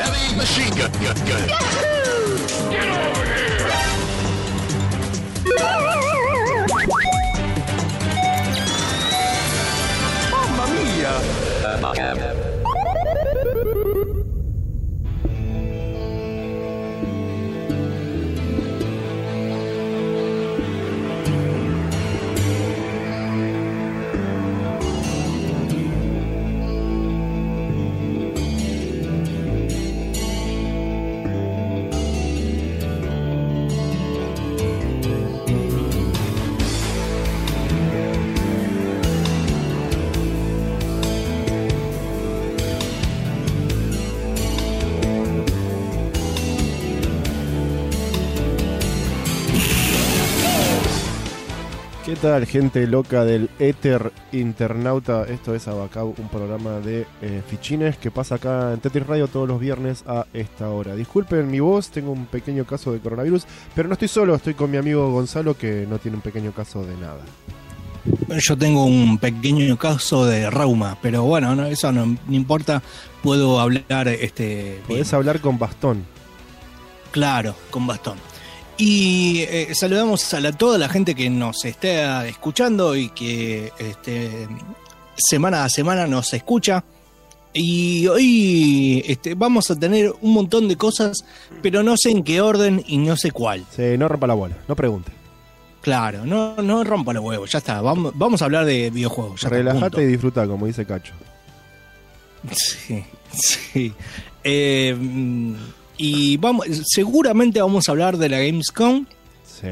Heavy machine gun, gun, gun. Get tal, gente loca del éter internauta? Esto es Abacab, un programa de eh, fichines que pasa acá en Tetris Radio todos los viernes a esta hora. Disculpen mi voz, tengo un pequeño caso de coronavirus, pero no estoy solo, estoy con mi amigo Gonzalo que no tiene un pequeño caso de nada. Yo tengo un pequeño caso de reuma, pero bueno, no, eso no, no importa. Puedo hablar, este, Podés bien. hablar con bastón. claro, con bastón. Y eh, saludamos a la- toda la gente que nos está escuchando y que este, semana a semana nos escucha. Y hoy este, vamos a tener un montón de cosas, pero no sé en qué orden y no sé cuál. Sí, no rompa la bola, no pregunte. Claro, no, no rompa los huevos, ya está. Vamos, vamos a hablar de videojuegos. ya. Relájate y disfruta, como dice Cacho. Sí, sí. Eh, mm, y vamos, seguramente vamos a hablar de la Gamescom, Sí.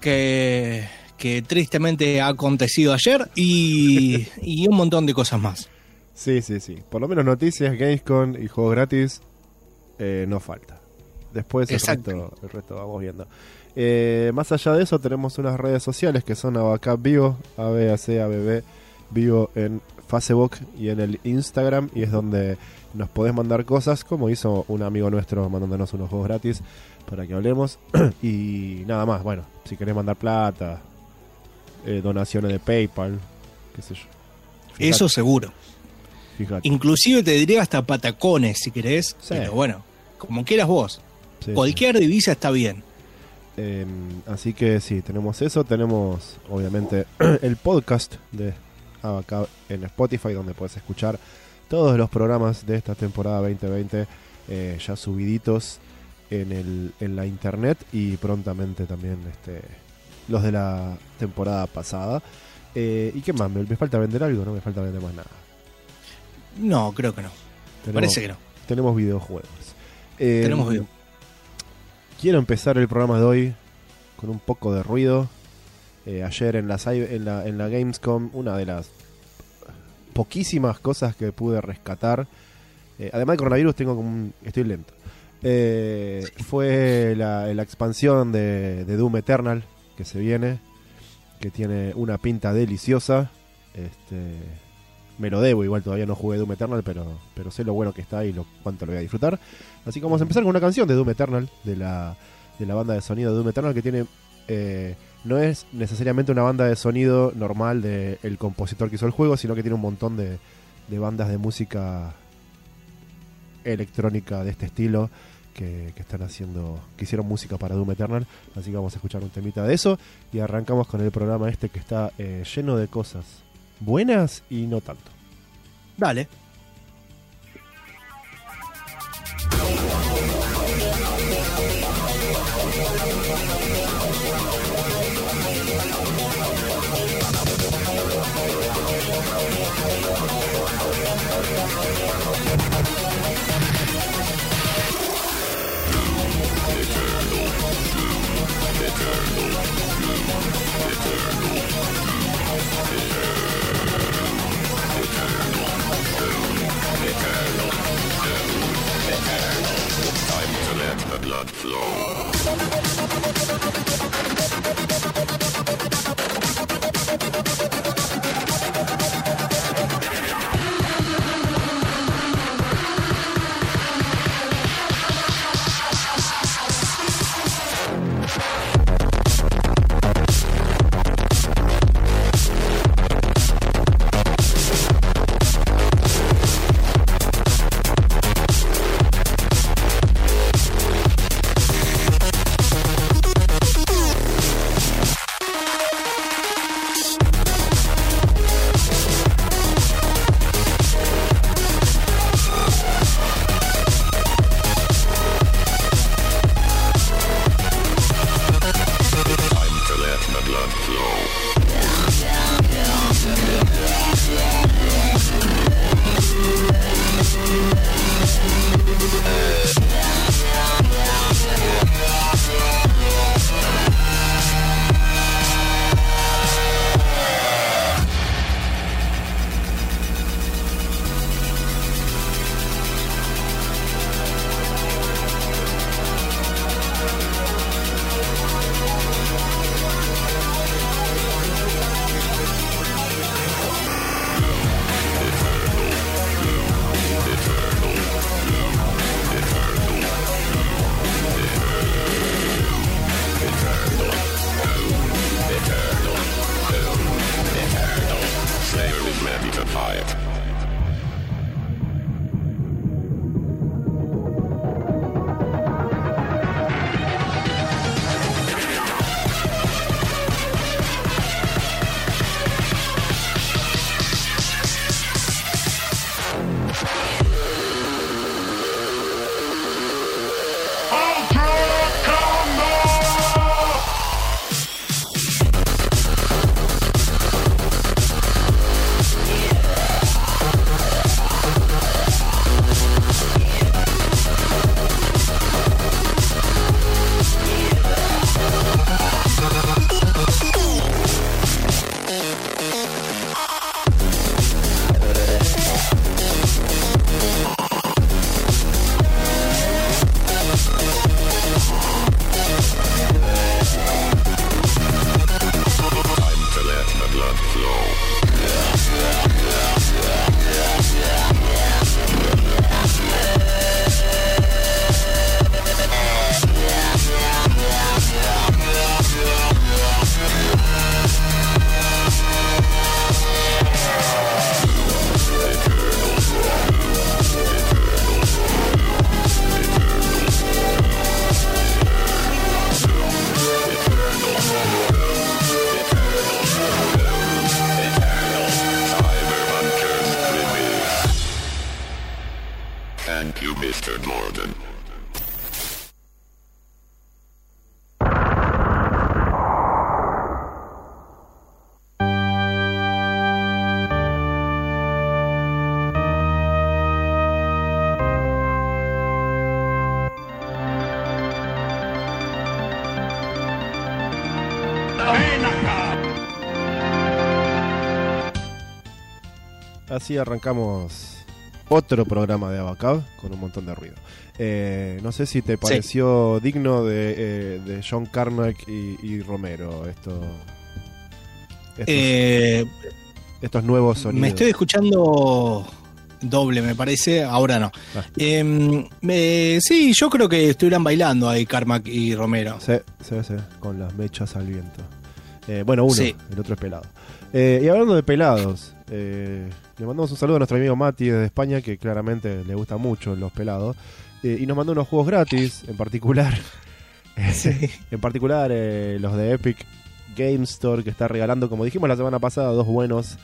que, que tristemente ha acontecido ayer, y, y un montón de cosas más. Sí, sí, sí. Por lo menos noticias, Gamescom y juegos gratis eh, no falta. Después el resto, el resto vamos viendo. Eh, más allá de eso, tenemos unas redes sociales que son Abacap Vivo, ABAC, ABB, Vivo en Facebook y en el Instagram, y es donde nos podés mandar cosas, como hizo un amigo nuestro mandándonos unos juegos gratis para que hablemos. y nada más, bueno, si querés mandar plata, eh, donaciones de PayPal, qué sé yo. Fíjate, Eso seguro. fíjate. Inclusive te diría hasta patacones, si querés. Sí. Pero bueno, como quieras vos. Sí, sí. Cualquier divisa está bien. Eh, así que sí, tenemos eso. Tenemos, obviamente, el podcast de Abacab en Spotify, donde puedes escuchar todos los programas de esta temporada 2020 eh, ya subiditos en, el, en la internet y prontamente también este, los de la temporada pasada. Eh, ¿Y qué más? ¿Me, me falta vender algo? No me falta vender más nada. No, creo que no. Tenemos, Parece que no. tenemos videojuegos. Eh, Tenemos video. Quiero empezar el programa de hoy con un poco de ruido. Eh, ayer en la, en, la, en la Gamescom, una de las poquísimas cosas que pude rescatar, eh, además de coronavirus, tengo como un, estoy lento. Eh, fue la, la expansión de, de Doom Eternal que se viene, que tiene una pinta deliciosa. Este, me lo debo, igual todavía no jugué Doom Eternal, pero, pero sé lo bueno que está y lo cuánto lo voy a disfrutar. Así que vamos a empezar con una canción de Doom Eternal, de la, de la banda de sonido de Doom Eternal, que tiene. eh, no es necesariamente una banda de sonido normal del el compositor que hizo el juego, sino que tiene un montón de, de bandas de música electrónica de este estilo que, que están haciendo, que hicieron música para Doom Eternal. Así que vamos a escuchar un temita de eso y arrancamos con el programa este que está eh, lleno de cosas buenas y no tanto. Dale. Así arrancamos otro programa de Abacab con un montón de ruido. Eh, no sé si te pareció digno de, eh, de John Carmack y, y Romero esto, estos, Eh, estos nuevos sonidos. me estoy escuchando doble, me parece. Ahora no. Ah. Me- sí, yo creo que estuvieran bailando ahí Carmack y Romero. Sí, sí, sí, con las mechas al viento. Bueno, uno, Sí. el otro es pelado. Y hablando de pelados, le mandamos un saludo a nuestro amigo Mati desde España, que claramente le gusta mucho los pelados. Eh, y nos mandó unos juegos gratis, en particular. Sí. En particular eh, los de Epic Game Store, que está regalando, como dijimos la semana pasada, dos buenos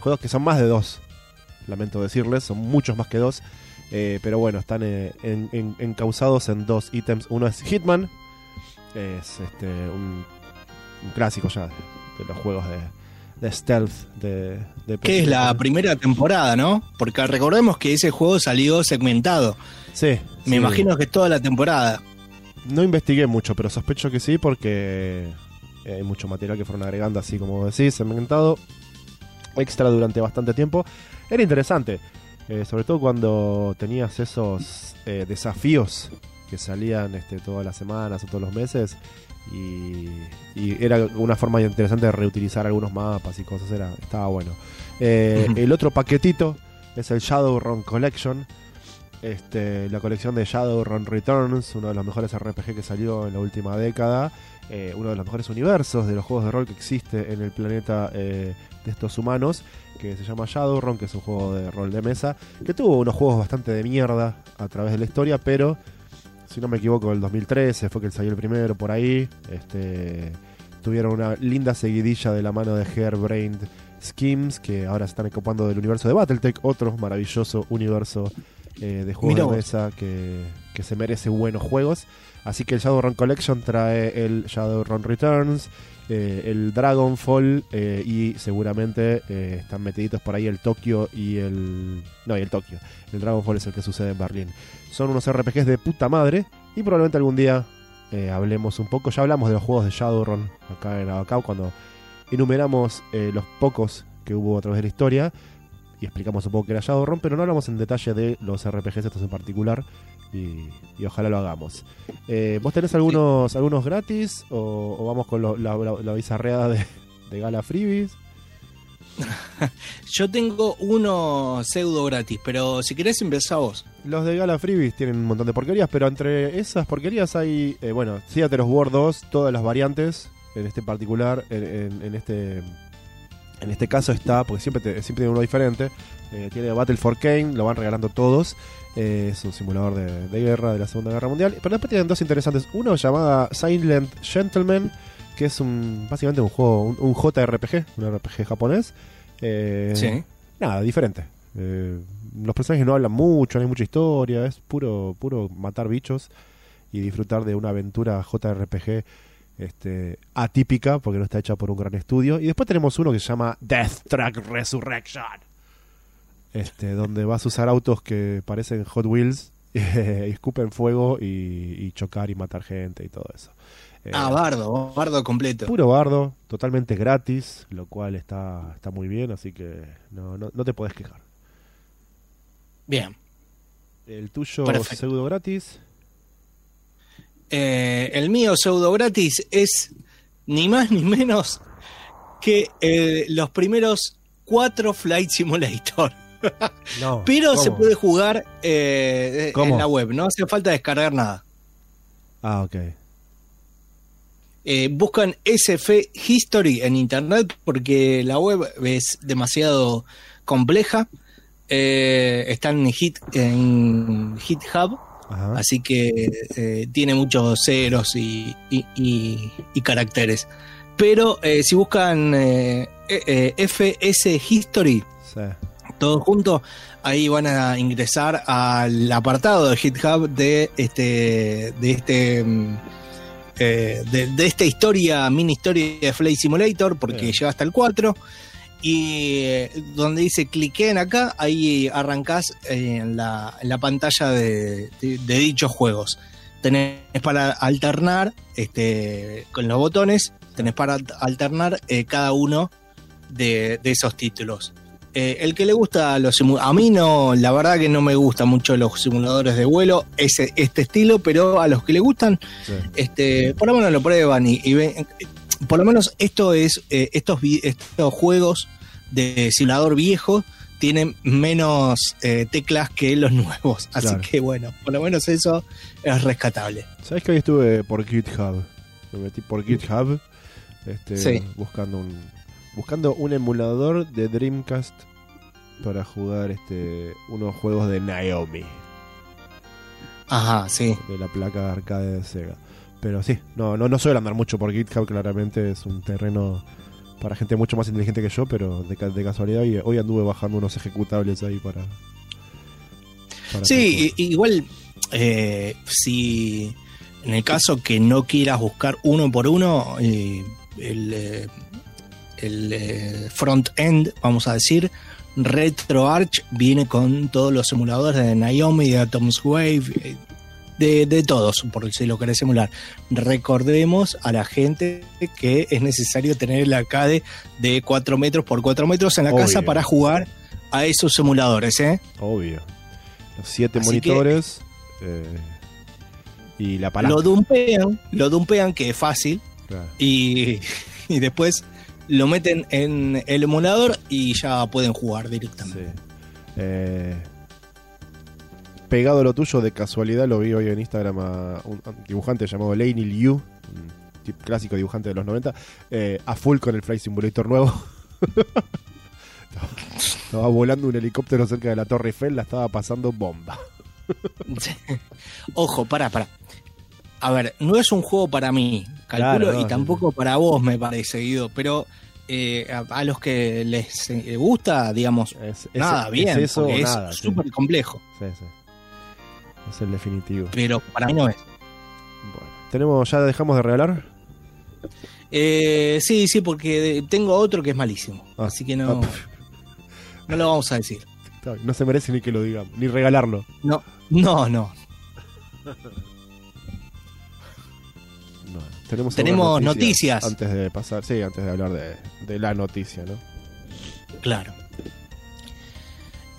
juegos que son más de dos. Lamento decirles, son muchos más que dos. Eh, pero bueno, están eh, en- en- encausados en dos ítems. Uno es Hitman, es este, un, un clásico ya de, de los juegos de, de stealth de, de Que es la primera temporada, ¿no? Porque recordemos que ese juego salió segmentado. Sí, Me sí. imagino que es toda la temporada. No investigué mucho, pero sospecho que sí porque eh, hay mucho material que fueron agregando, así como decís, segmentado extra durante bastante tiempo. Era interesante, eh, sobre todo cuando tenías esos eh, desafíos que salían este, todas las semanas o todos los meses. Y, y era una forma interesante de reutilizar algunos mapas y cosas, era, estaba bueno. Eh, el otro paquetito es el Shadowrun Collection, este, la colección de Shadowrun Returns, uno de los mejores RPG que salió en la última década, eh, uno de los mejores universos de los juegos de rol que existe en el planeta eh, de estos humanos, que se llama Shadowrun, que es un juego de rol de mesa, que tuvo unos juegos bastante de mierda a través de la historia, pero si no me equivoco, el 2013 fue que salió el primero por ahí. Este, tuvieron una linda seguidilla de la mano de Hairbrained Schemes, que ahora se están ocupando del universo de Battletech, otro maravilloso universo eh, de juegos de mesa que, que se merece buenos juegos. Así que el Shadowrun Collection trae el Shadowrun Returns, eh, el Dragonfall eh, y seguramente eh, están metiditos por ahí el Tokio y el... No, y el Tokio. El Dragonfall es el que sucede en Berlín. Son unos RPGs de puta madre y probablemente algún día eh, hablemos un poco. Ya hablamos de los juegos de Shadowrun acá en Abacao cuando enumeramos los pocos que hubo a través de la historia y explicamos un poco qué era Shadowrun, pero no hablamos en detalle de los RPGs estos en particular y, y ojalá lo hagamos. Eh, ¿Vos tenés algunos algunos gratis o, o vamos con lo- la, la- la bizarreada de, de Gala Freebies? Yo tengo uno pseudo gratis, pero si querés empezá vos. Los de Gala Freebies tienen un montón de porquerías, pero entre esas porquerías hay, eh, bueno, Theater of War 2, todas las variantes, en este particular, en, en- en este en este caso está, porque siempre, te- siempre tiene uno diferente, eh, tiene Battle for Kane, lo van regalando todos, eh, es un simulador de, de guerra de la Segunda Guerra Mundial, pero después tienen dos interesantes, uno llamada Silent Gentleman, que es un básicamente un juego, un, un JRPG, un RPG japonés, eh, Sí. nada, diferente. Eh, los personajes no hablan mucho, no hay mucha historia, es puro, puro matar bichos y disfrutar de una aventura JRPG este, atípica, porque no está hecha por un gran estudio. Y después tenemos uno que se llama Death Track Resurrection, este, donde vas a usar autos que parecen Hot Wheels y escupen fuego y, y chocar y matar gente y todo eso. Eh, Ah, bardo, bardo completo. Puro bardo, totalmente gratis, lo cual está, está muy bien, así que no, no, no te podés quejar. Bien. El tuyo Perfecto. pseudo gratis. Eh, el mío pseudo gratis es ni más ni menos que eh, los primeros cuatro Flight Simulator. No. Pero se puede jugar eh, en la web, no hace falta descargar nada. Ah, ok. Eh, buscan SF History en internet porque la web es demasiado compleja. Eh, está en, Hit, en GitHub, Ajá. así que eh, tiene muchos ceros y, y- y- y caracteres. Pero eh, si buscan eh, FS History, Sí. todo junto, ahí van a ingresar al apartado de GitHub de este, de este, mm, de, de esta historia, mini historia de Flight Simulator, porque Bien. llega hasta el 4. Y eh, donde dice cliquen acá, ahí arrancás en la, en la pantalla de, de- de dichos juegos. Tenés para alternar este, con los botones, tenés para alternar eh, cada uno de, de esos títulos. Eh, el que le gusta los a mí no, la verdad que no me gustan mucho los simuladores de vuelo, ese, este estilo, pero a los que le gustan, Sí. este, por lo menos lo prueban y, y ven, por lo menos esto es, eh, estos, vi- estos juegos de simulador viejo tienen menos eh, teclas que los nuevos, así Claro. que bueno, por lo menos eso es rescatable. ¿Sabes que hoy estuve por GitHub? Me metí por GitHub este, Sí. buscando un buscando un emulador de Dreamcast para jugar este unos juegos de Naomi, Ajá, sí. de la placa de arcade de Sega. Pero sí, no, no, no suelo andar mucho por GitHub, claramente es un terreno para gente mucho más inteligente que yo, pero de, ca- de casualidad hoy anduve bajando unos ejecutables ahí para... para Sí, igual eh, si en el caso que no quieras buscar uno por uno, eh, el, eh, el eh, front-end, vamos a decir, RetroArch viene con todos los emuladores de Naomi, de Atom's Wave, de, de todos, por si lo querés emular. Recordemos a la gente que es necesario tener el arcade de 4 metros por 4 metros en la Obvio. casa para jugar a esos emuladores, ¿eh? Obvio. Los siete Así que- monitores eh, y la palanca. Lo dumpean, lo dumpean, que es fácil, Claro. y, y después lo meten en el emulador y ya pueden jugar directamente. Sí. Eh, pegado a lo tuyo, de casualidad lo vi hoy en Instagram a un dibujante llamado Laney Liu, un clásico dibujante de los 90, eh, a full con el Flight Simulator nuevo. estaba volando un helicóptero cerca de la Torre Eiffel, la estaba pasando bomba. Ojo, para, para. A ver, no es un juego para mí, calculo, Claro, no, y tampoco para vos me parece, Guido, pero eh, a, a los que les eh, gusta, digamos, Es, es- nada, es bien, eso es sí. súper complejo, Sí, sí. Es el definitivo. pero para mí no es. Bueno, tenemos, ya dejamos de regalar. Eh, sí, sí, porque tengo otro que es malísimo, Ah, así que no, ah, no lo vamos a decir. No se merece ni que lo digamos, ni regalarlo. No, no, no. No, tenemos Tenemos algunas noticias. Antes de pasar, sí, antes de hablar de, de la noticia, ¿no? Claro.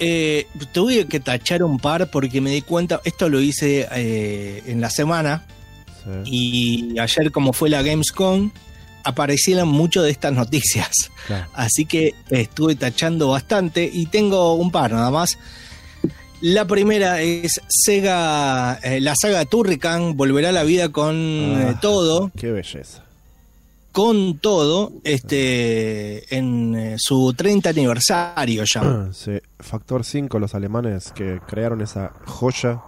Eh, tuve que tachar un par porque me di cuenta, esto lo hice eh, en la semana Sí, y ayer como fue la Gamescom aparecieron mucho de estas noticias. claro. Así que estuve tachando bastante y tengo un par nada más. La primera es Sega, eh, la saga Turrican volverá a la vida con Ah. todo, Qué belleza. Con todo, este, en eh, su 30 aniversario ya. Sí, Factor 5, los alemanes que crearon esa joya.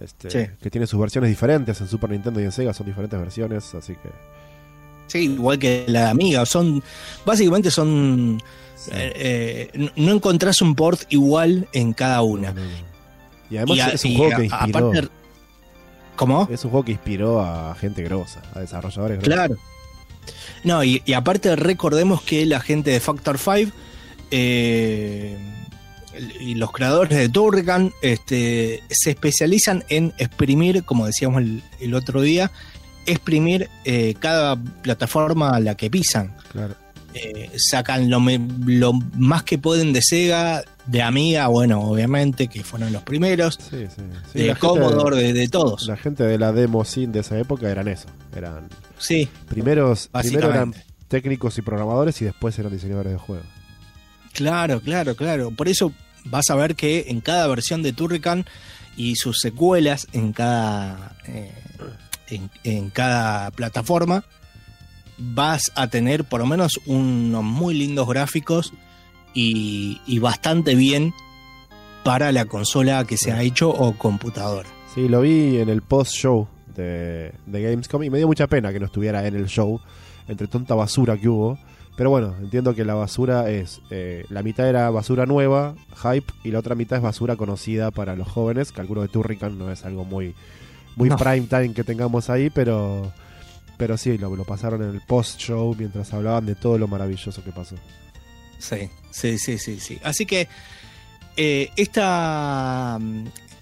Este, Sí. Que tiene sus versiones diferentes en Super Nintendo y en Sega, son diferentes versiones, así que. Sí, igual que la amiga, son, básicamente son, sí. eh, eh, no encontrás un port igual en cada una. Y además Y a- es un juego a- que inspiró. aparte- ¿Cómo? Es un juego que inspiró a gente grosa, a desarrolladores grosos. No, y, y aparte recordemos que la gente de Factor 5 eh, y los creadores de Turrican este, se especializan en exprimir, como decíamos el, el otro día, exprimir eh, cada plataforma a la que pisan. Claro. Eh, sacan lo, me- lo más que pueden de Sega, de Amiga, bueno, obviamente, que fueron los primeros, Sí, sí. sí, de la Commodore, de, de todos. La gente de la demo sin de esa época eran eso. Eran Sí, primeros, primero eran técnicos y programadores y después eran diseñadores de juegos. Claro, claro, claro. Por eso vas a ver que en cada versión de Turrican y sus secuelas en cada eh, en, en cada plataforma vas a tener por lo menos unos muy lindos gráficos y, y bastante bien para la consola que se ha hecho o computadora. Sí, lo vi en el post-show de, de Gamescom y me dio mucha pena que no estuviera en el show, entre tanta basura que hubo. Pero bueno, entiendo que la basura es. eh, la mitad era basura nueva, hype, y la otra mitad es basura conocida para los jóvenes. Calculo que Turrican no es algo muy, muy No. prime time que tengamos ahí, pero. Pero sí, lo, lo pasaron en el post-show mientras hablaban de todo lo maravilloso que pasó. Sí, sí, sí, sí, sí. Así que eh, esta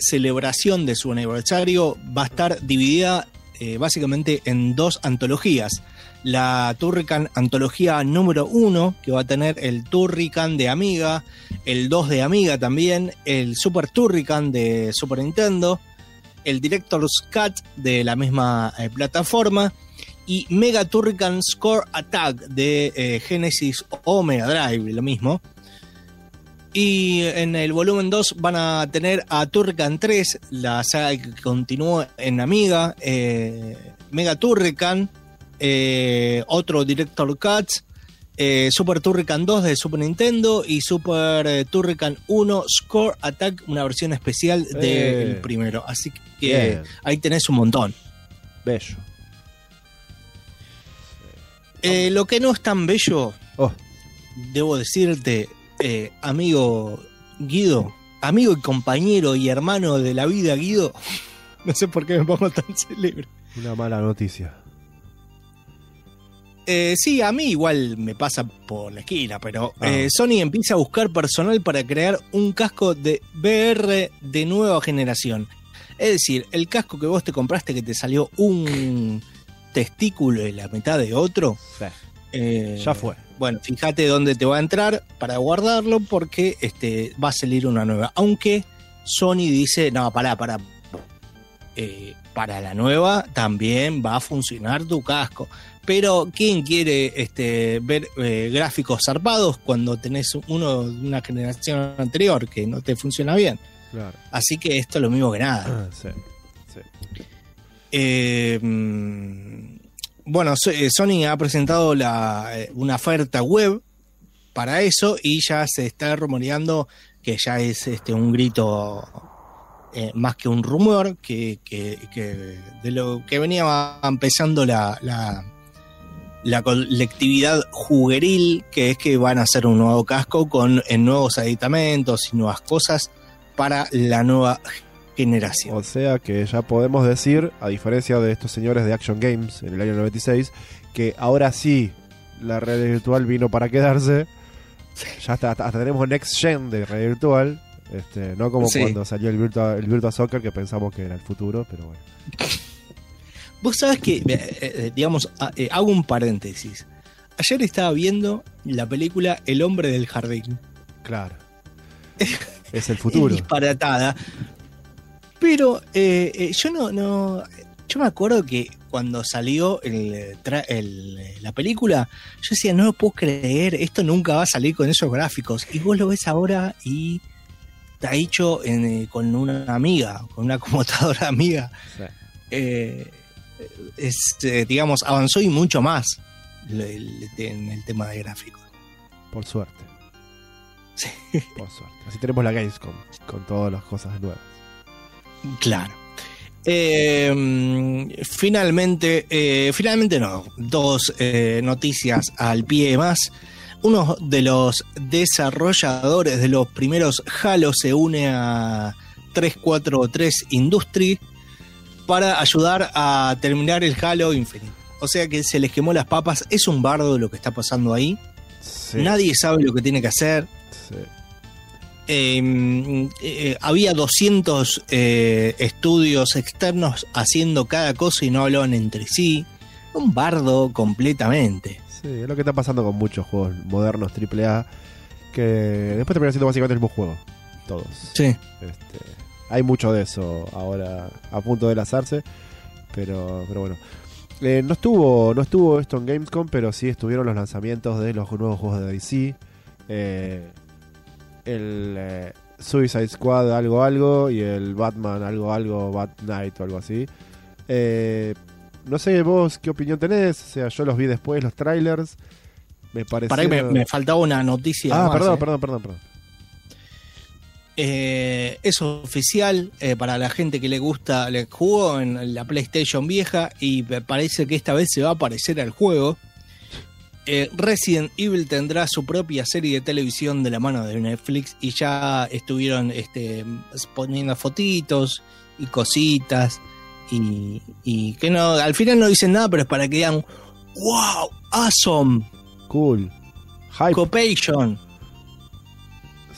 celebración de su aniversario va a estar dividida eh, básicamente en dos antologías. La Turrican Antología número 1, que va a tener el Turrican de Amiga, el 2 de Amiga también, el Super Turrican de Super Nintendo, el Director's Cut de la misma eh, plataforma y Mega Turrican Score Attack de eh, Genesis o Mega Drive, lo mismo. Y en el volumen 2 van a tener a Turrican 3, la saga que continuó en Amiga, eh, Mega Turrican, eh, otro Director Cuts, eh, Super Turrican 2 de Super Nintendo y Super Turrican 1 Score Attack, una versión especial del primero. Así que Bien. ahí tenés un montón. Bello. Lo que no es tan bello, Oh, debo decirte, eh, amigo Guido, amigo y compañero y hermano de la vida Guido, no sé por qué me pongo tan célebre. una mala noticia. Eh, sí, a mí igual me pasa por la esquina, pero Ah. eh, Sony empieza a buscar personal para crear un casco de VR de nueva generación. Es decir, el casco que vos te compraste que te salió un testículo de la mitad de otro, Sí. Eh, Ya fue. Bueno, fíjate dónde te va a entrar para guardarlo porque este, va a salir una nueva. Aunque Sony dice, no, pará, pará. Eh, para la nueva también va a funcionar tu casco. Pero ¿quién quiere este, ver eh, gráficos zarpados cuando tenés uno de una generación anterior que no te funciona bien? Claro. Así que esto es lo mismo que nada. Sí. sí. Eh, mm, bueno, eh, Sony ha presentado eh, una oferta web para eso y ya se está rumoreando que ya es este un grito eh, más que un rumor que, de lo que venía empezando la, la, la colectividad jugueril, que es que van a hacer un nuevo casco con nuevos aditamentos y nuevas cosas para la nueva generación. O sea que ya podemos decir, a diferencia de estos señores de Action Games en el año 96, que ahora sí la realidad virtual vino para quedarse. Ya hasta, hasta tenemos Next Gen de realidad virtual. Este, no como Sí. cuando salió el Virtua, el Virtua Soccer que pensamos que era el futuro, pero bueno. Vos sabés que, eh, eh, digamos, a- eh, hago un paréntesis. Ayer estaba viendo la película El hombre del jardín. Claro. es el futuro. disparatada. Pero eh, eh, yo no, no. Yo me acuerdo que cuando salió el, eh, el, la película, yo decía, no lo puedo creer, esto nunca va a salir con esos gráficos. Y vos lo ves ahora y está hecho en, con una amiga, con una computadora amiga. Sí. eh, es, digamos, avanzó y mucho más en el tema de gráficos. Por suerte. Sí. Por suerte. Así tenemos la Gamescom con todas las cosas nuevas. Claro. Eh, finalmente, eh, finalmente no, dos eh, noticias al pie más. Uno de los desarrolladores de los primeros Halo se une a 343 Industry para ayudar a terminar el Halo Infinite. O sea que se les quemó las papas, es un bardo lo que está pasando ahí. Sí, Nadie sabe lo que tiene que hacer. sí. Eh, eh, había 200 eh, estudios externos haciendo cada cosa y no hablaban entre sí. Un bardo completamente. Sí, es lo que está pasando con muchos juegos modernos AAA que después terminan siendo básicamente el mismo juego. Todos. Sí. Este, hay mucho de eso ahora a punto de lanzarse, pero, pero bueno. No estuvo no estuvo esto en Gamescom, pero sí estuvieron los lanzamientos de los nuevos juegos de DC. Eh, el eh, Suicide Squad algo algo y el Batman algo algo, Bat Knight o algo así. Eh, no sé vos qué opinión tenés, o sea, yo los vi después, los trailers. Me pareció... Para que me, me faltaba una noticia. Ah, más, perdón, eh. perdón, perdón, perdón. Eh, es oficial eh, para la gente que le gusta, le jugó en la PlayStation vieja y me parece que esta vez se va a aparecer al juego. Eh, Resident Evil tendrá su propia serie de televisión de la mano de Netflix y ya estuvieron este, poniendo fotitos y cositas y, y que no, al final no dicen nada, pero es para que digan, wow, awesome, Cool. Hype. Copation.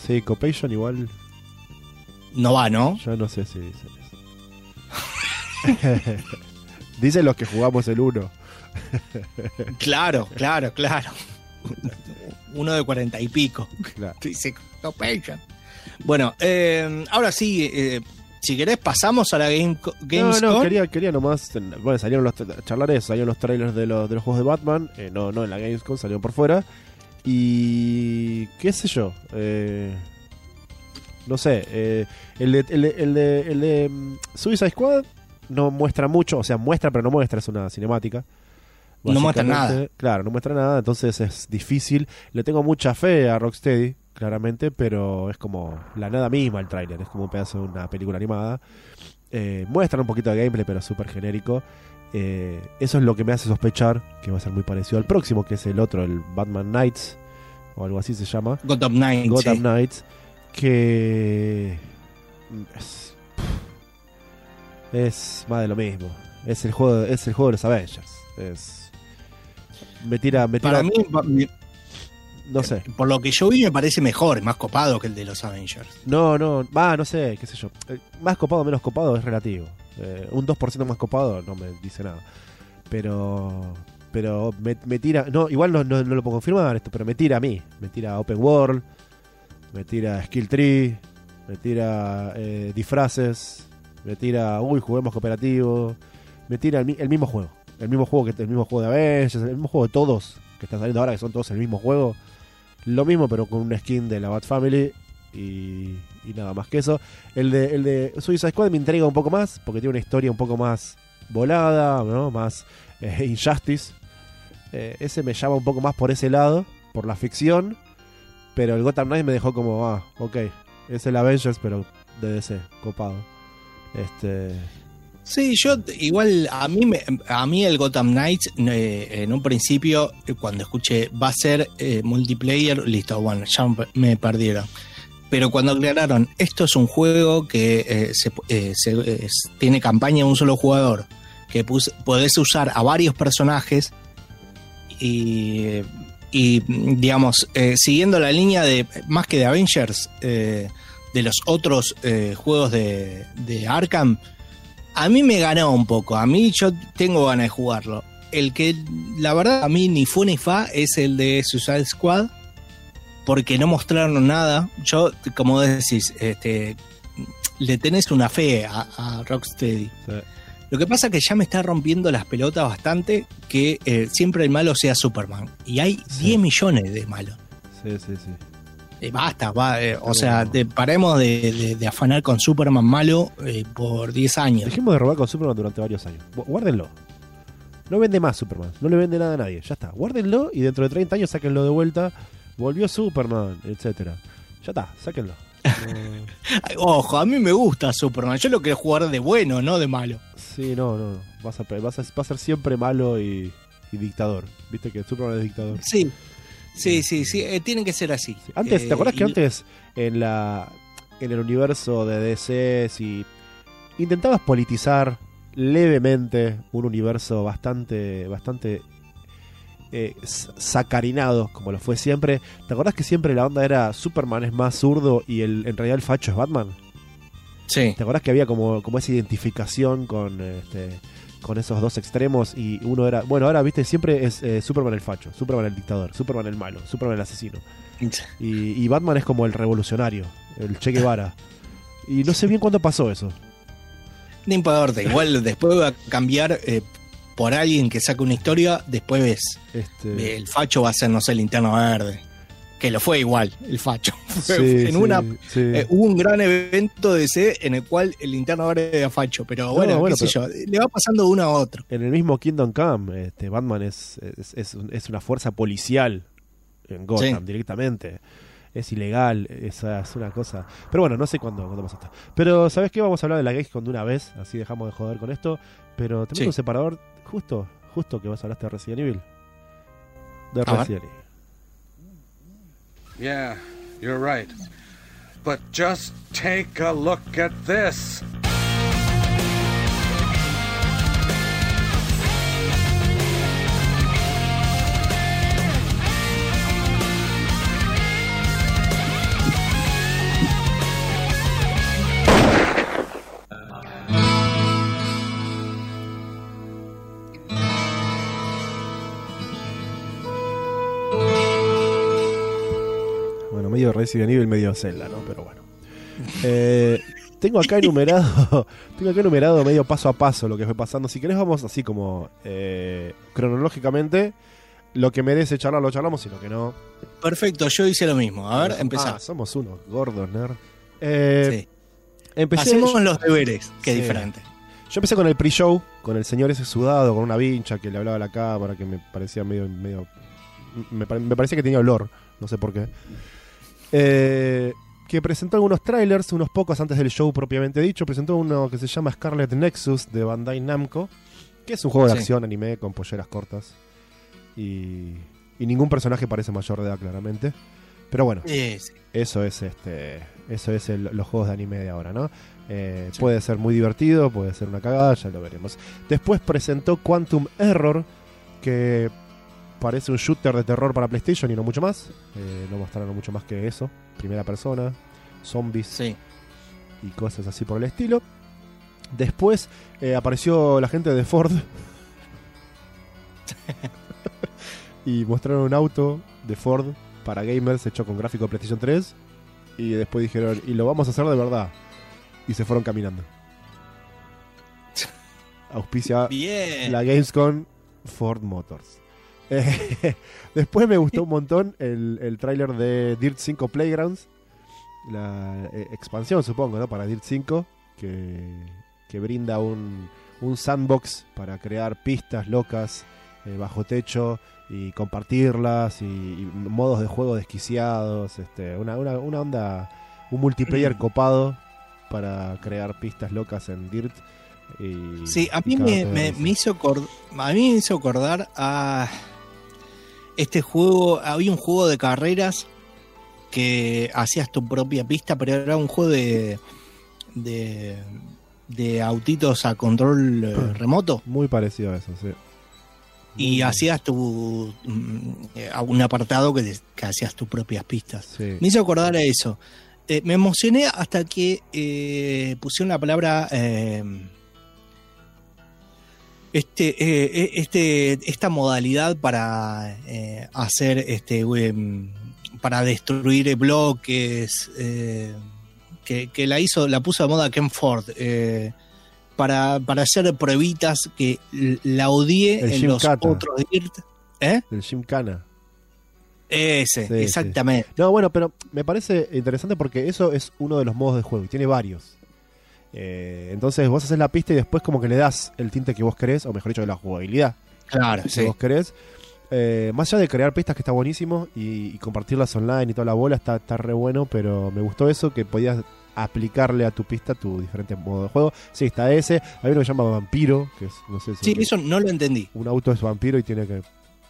sí, Copation igual. No va, ¿no? Yo no sé si dicen eso. dicen los que jugamos el 1. Claro, claro, claro. Uno de cuarenta y pico. Claro. Dice Copation. Bueno, eh, ahora sí, eh, si querés pasamos a la Game, No, Gamescom. no, quería, quería nomás. Bueno, salieron los charlar eso, salieron los trailers de los, de los juegos de Batman. eh, no, no en la Gamescom, salieron por fuera. Y. qué sé yo. eh, no sé. eh, el de, el de, el de, el de, mm, Suicide Squad no muestra mucho, o sea, muestra, pero no muestra, es una cinemática. No muestra nada. Claro, no muestra nada, entonces es difícil. Le tengo mucha fe a Rocksteady, claramente, pero es como la nada misma el tráiler, es como un pedazo de una película animada. Eh, muestran un poquito de gameplay, pero súper genérico. Eh, eso es lo que me hace sospechar que va a ser muy parecido al próximo, que es el otro, el Batman Knights, o algo así se llama. Gotham Knights. Gotham sí. Knights, que es, es más de lo mismo. Es el juego, es el juego de los Avengers. Es me tira, me tira, Para mí, no sé. por lo que yo vi, me parece mejor, más copado que el de los Avengers. No, no, va, no sé, qué sé yo. Eh, Más copado, menos copado es relativo. Eh, un 2% más copado no me dice nada. Pero pero me, me tira, no, igual no, no, no lo puedo confirmar esto, pero me tira a mí. Me tira Open World, me tira Skill Tree, me tira eh, disfraces, me tira, uy, juguemos cooperativo, me tira el mismo juego. El mismo juego que el mismo juego de Avengers, el mismo juego de todos que están saliendo ahora, que son todos el mismo juego. Lo mismo, pero con una skin de la Bat Family y, y nada más que eso. El de, el de Suicide Squad me intriga un poco más, porque tiene una historia un poco más volada, ¿no? más eh, Injustice. Eh, ese me llama un poco más por ese lado, por la ficción. Pero el Gotham Knight me dejó como, ah, ok, es el Avengers, pero de DC, copado. Este. Sí, yo igual a mí me- a mí el Gotham Knights eh, en un principio eh, cuando escuché va a ser eh, multiplayer, listo, bueno, ya me- perdieron. Pero cuando aclararon, esto es un juego que eh, se, eh, tiene campaña de un solo jugador, que podés usar a varios personajes y, digamos, siguiendo la línea de, más que de Avengers, de los otros juegos de Arkham, a mí me ganó un poco. A mí yo tengo ganas de jugarlo. El que, la verdad, a mí ni fue ni fa es el de Suicide Squad. Porque no mostraron nada. Yo, como decís, este, le tenés una fe a, a Rocksteady. Sí. Lo que pasa es que ya me está rompiendo las pelotas bastante que eh, siempre el malo sea Superman. Y hay Sí. 10 millones de malos. Sí, sí, sí. Eh, basta, va, eh, o sea, te paremos de, de- de afanar con Superman malo eh, por 10 años. Dejemos de robar con Superman durante varios años. Gu- Guárdenlo. No vende más Superman. No le vende nada a nadie. Ya está. Guárdenlo y dentro de 30 años sáquenlo de vuelta. Volvió Superman, etcétera. Ya está, sáquenlo. Ojo, a mí me gusta Superman. Yo lo quiero jugar de bueno, no de malo. sí, no, no. Vas a, vas a, va a ser siempre malo y, y dictador. Viste que Superman es dictador. Sí, sí, sí, sí. eh, tienen que ser así. Sí. Antes, Eh, ¿te acuerdas que y- antes en la en el universo de DC si intentabas politizar levemente un universo bastante bastante eh, sacarinado como lo fue siempre? ¿Te acuerdas que siempre la onda era Superman es más zurdo y el, en realidad el facho es Batman? Sí, ¿Te acuerdas que había como, como esa identificación con este con esos dos extremos y uno era bueno ahora viste siempre es eh, Superman el facho Superman el dictador Superman el malo Superman el asesino y, y Batman es como el revolucionario, el Che Guevara. Y no sé bien cuándo pasó eso. no importa. Igual después va a cambiar eh, por alguien que saque una historia. Después ves, Este, el facho va a ser, no sé, linterna verde. Que lo fue igual, el facho. sí, en una sí. Eh, hubo un gran evento de C en el cual el linterna verde era facho, pero bueno, bueno, qué sé yo, le va pasando de uno a otro. En el mismo Kingdom Come, este, Batman es, es, es un- es una fuerza policial en Gotham Sí. directamente. Es ilegal, es, es una cosa. Pero bueno, no sé cuándo, cuándo pasó esto. Pero, ¿sabes qué? Vamos a hablar de la Gamescom de una vez, así dejamos de joder con esto. Pero tenemos un separador justo, justo que vos hablaste de Resident Evil. de A ver. Resident Evil. Yeah, you're right. But just take a look at this. Resident Evil, medio Zelda, ¿no? Pero bueno. Eh, tengo acá enumerado, tengo acá enumerado medio paso a paso lo que fue pasando. Si querés vamos así como eh, cronológicamente. Lo que merece charlar lo charlamos y lo que no. Perfecto, yo hice lo mismo. A ver, Ah, empezamos. somos unos gordos, nerd. Eh, Sí. Hacemos los deberes, que es Sí. diferente. Yo empecé con el pre-show, con el señor ese sudado, con una vincha que le hablaba a la cámara, que me parecía medio. medio me parecía que tenía olor, no sé por qué. Eh, que presentó algunos trailers, unos pocos antes del show propiamente dicho. Presentó uno que se llama Scarlet Nexus de Bandai Namco, que es un juego de Sí. acción anime con polleras cortas. Y, y ningún personaje parece mayor de edad, claramente. Pero bueno, Sí, sí. eso es este eso es el- los juegos de anime de ahora, ¿no? Eh, Puede ser muy divertido, puede ser una cagada, ya lo veremos. Después presentó Quantum Error, que parece un shooter de terror para PlayStation y no mucho más. Eh, no mostraron mucho más que eso. Primera persona, zombies Sí. y cosas así por el estilo. Después eh, apareció la gente de Ford. y mostraron un auto de Ford para gamers hecho con gráfico de PlayStation 3. Y después dijeron, y lo vamos a hacer de verdad. Y se fueron caminando. Auspicia Bien. la Gamescom Ford Motors. Eh, después me gustó un montón el, el tráiler de Dirt 5 Playgrounds. La eh, expansión, supongo, ¿no? Para Dirt 5. Que, que brinda un, un sandbox para crear pistas locas eh, bajo techo y compartirlas. Y, y modos de juego desquiciados. Este, una, una, una onda, un multiplayer copado para crear pistas locas en Dirt. Y, Sí, a mí me, hizo a mí me hizo acordar a este juego, había un juego de carreras que hacías tu propia pista, pero era un juego de de, de autitos a control eh, remoto Muy parecido a eso, sí. y hacías tu mm, un apartado que, te- que hacías tus propias pistas. Sí. Me hizo acordar a eso. Eh, me emocioné hasta que eh, pusieron la palabra este, eh, eh, este, esta modalidad para eh, hacer este em, para destruir bloques eh, que, que la hizo, la puso de moda Ken Ford. eh, para, para hacer pruebitas que la odié El en Jim los Cata. otros Dirt. ¿Eh? El Gymkhana. Ese, Sí, exactamente. No, bueno, pero me parece interesante porque eso es uno de los modos de juego y tiene varios. Eh, entonces vos haces la pista y después como que le das el tinte que vos querés, o mejor dicho, la jugabilidad Claro, que sí. vos querés. Eh, más allá de crear pistas que está buenísimo y, y compartirlas online y toda la bola, está, está re bueno, pero me gustó eso, que podías aplicarle a tu pista tu diferente modo de juego. Sí, está ese. Hay uno que se llama Vampiro, que es, no sé si Sí, eso no lo entendí. un auto es vampiro y tiene que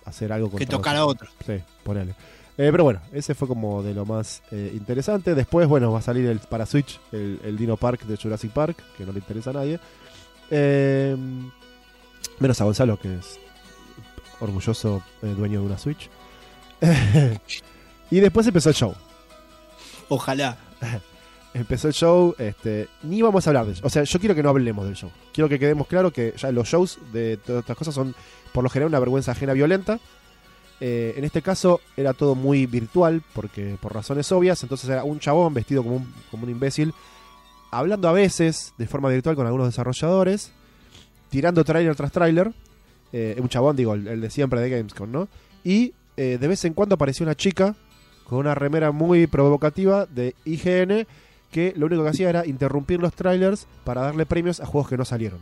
hacer algo Que contra tocar a otro. Sí, ponele. Eh, pero bueno, ese fue como de lo más eh, interesante. Después, bueno, va a salir el para Switch, el, el Dino Park de Jurassic Park, que no le interesa a nadie. Eh, menos a Gonzalo, que es orgulloso eh, dueño de una Switch. y después empezó el show. Ojalá. Empezó el show, este, ni vamos a hablar de eso. O sea, yo quiero que no hablemos del show. Quiero que quedemos claro que ya los shows de todas estas cosas son, por lo general, una vergüenza ajena violenta. Eh, en este caso era todo muy virtual, porque por razones obvias. Entonces era un chabón vestido como un, como un imbécil, hablando a veces de forma virtual con algunos desarrolladores, tirando tráiler tras tráiler. Eh, un chabón, digo, el, de siempre de Gamescom, ¿no? Y eh, de vez en cuando apareció una chica con una remera muy provocativa de IGN que lo único que hacía era interrumpir los trailers para darle premios a juegos que no salieron.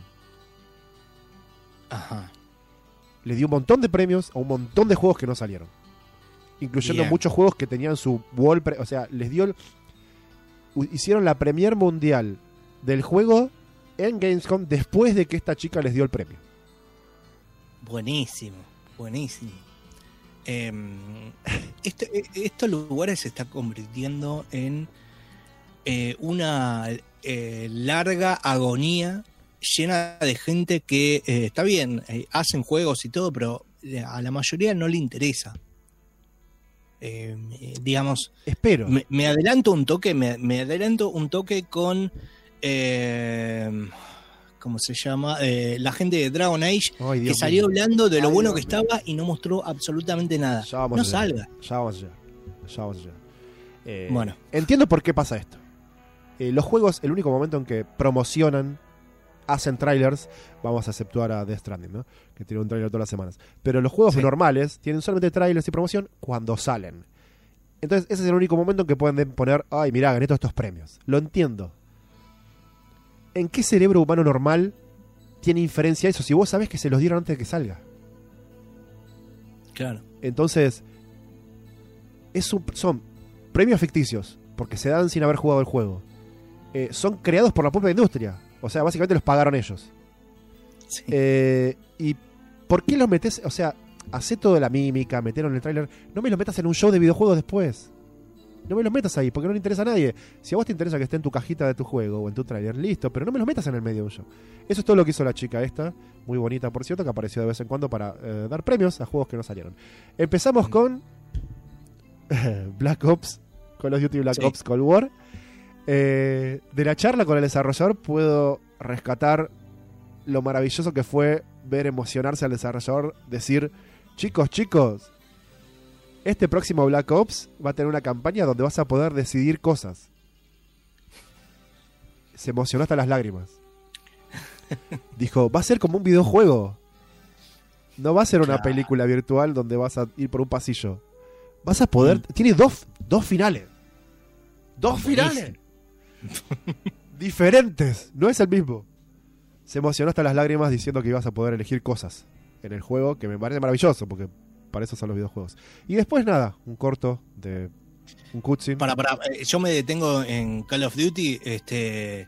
Ajá. Le dio un montón de premios a un montón de juegos que no salieron. Incluyendo Bien. muchos juegos que tenían su wall. o sea, les dio. el- hicieron la premier mundial del juego en Gamescom después de que esta chica les dio el premio. Buenísimo, buenísimo. eh, esto- eh, estos lugares se está convirtiendo en eh, una eh, larga agonía llena de gente que eh, está bien, eh, hacen juegos y todo, pero eh, a la mayoría no le interesa. Eh, digamos, Espero. me, me adelanto un toque, me, me adelanto un toque con. ¿Cómo se llama? La gente de Dragon Age Ay, que salió mío. hablando de lo Ay, bueno Dios que estaba y no mostró absolutamente nada. Ya vamos No salga. Ya vamos allá. Ya vamos allá. Bueno. Entiendo por qué pasa esto. Los juegos, el único momento en que promocionan, hacen trailers, vamos a exceptuar a Death Stranding, ¿no? Que tiene un trailer todas las semanas. Pero los juegos Sí. normales tienen solamente trailers y promoción cuando salen. Entonces, ese es el único momento en que pueden de- poner, ay, mirá, gané todos estos premios. Lo entiendo. ¿En qué cerebro humano normal tiene inferencia eso? Si vos sabés que se los dieron antes de que salga. Claro. Entonces, es un- son premios ficticios, porque se dan sin haber jugado el juego. Eh, son creados por la propia industria. O sea, básicamente los pagaron ellos. Sí. Eh, ¿Y por qué los metes? O sea, hacé toda la mímica, metieron en el tráiler. No me los metas en un show de videojuegos después. No me los metas ahí, porque no le interesa a nadie. Si a vos te interesa que esté en tu cajita de tu juego o en tu tráiler, listo, pero no me los metas en el medio de un show. Eso es todo lo que hizo la chica esta, muy bonita por cierto, que apareció de vez en cuando para eh, dar premios a juegos que no salieron. Empezamos con Black Ops, Call of Duty Black Sí. Ops Cold War. Eh, de la charla con el desarrollador puedo rescatar lo maravilloso que fue ver emocionarse al desarrollador, decir, chicos, chicos, este próximo Black Ops va a tener una campaña donde vas a poder decidir cosas. Se emocionó hasta las lágrimas. Dijo, va a ser como un videojuego. No va a ser una Claro. película virtual donde vas a ir por un pasillo. Vas a poder... Tiene dos, dos finales. Dos finales. Diferentes. No es el mismo. Se emocionó hasta las lágrimas diciendo que ibas a poder elegir cosas en el juego, que me parece maravilloso, porque para eso son los videojuegos. Y después nada, un corto de un cutscene. Para, para, eh, yo me detengo en Call of Duty. Este,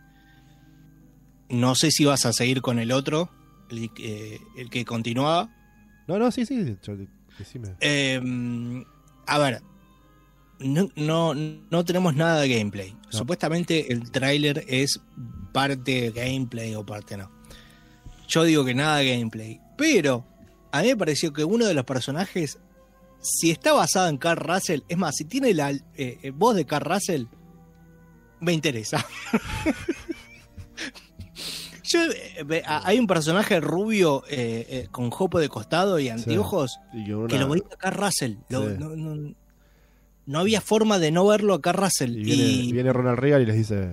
no sé si vas a seguir con el otro, el, eh, el que continuaba. No, no, sí, sí, yo- decime. Eh, a ver, no, no, no tenemos nada de gameplay. No. Supuestamente el tráiler es parte gameplay o parte no. Yo digo que nada de gameplay. Pero a mí me pareció que uno de los personajes, si está basado en Carl Russell, es más, si tiene la eh, eh, voz de Carl Russell, me interesa. Yo, eh, hay un personaje rubio eh, con jopo de costado y anteojos que lo veía a Carl Russell. Lo- Sí. no, no- no había forma de no verlo a Carl Russell. y viene, Y- viene Ronald Reagan y les dice,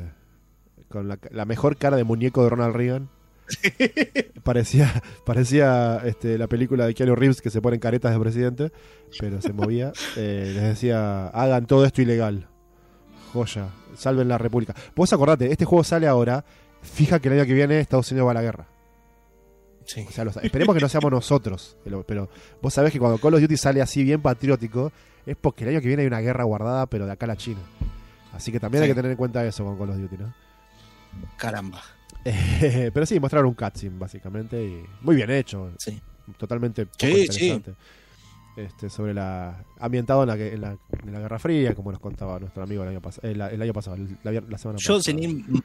con la, la mejor cara de muñeco de Ronald Reagan. parecía parecía este, la película de Keanu Reeves que se ponen caretas de presidente, pero se movía. Eh, les decía, hagan todo esto ilegal. Joya, salven la república. Vos acordate, este juego sale ahora. Fija que el año que viene Estados Unidos va a la guerra. Sí. O sea, lo sa- esperemos que no seamos nosotros. Pero, vos sabés que cuando Call of Duty sale así bien patriótico, es porque el año que viene hay una guerra guardada, pero de acá a la China. Así que también hay que tener en cuenta eso con Call of Duty, ¿no? Caramba. Eh, pero sí, mostraron un cutscene, básicamente, y muy bien hecho. Sí. Totalmente Sí, interesante. Este, sobre la. ambientado en la, en, la, en la Guerra Fría, como nos contaba nuestro amigo el año, pas- el año pasado, el- la, vier- la semana Yo, pasada. sin, ir-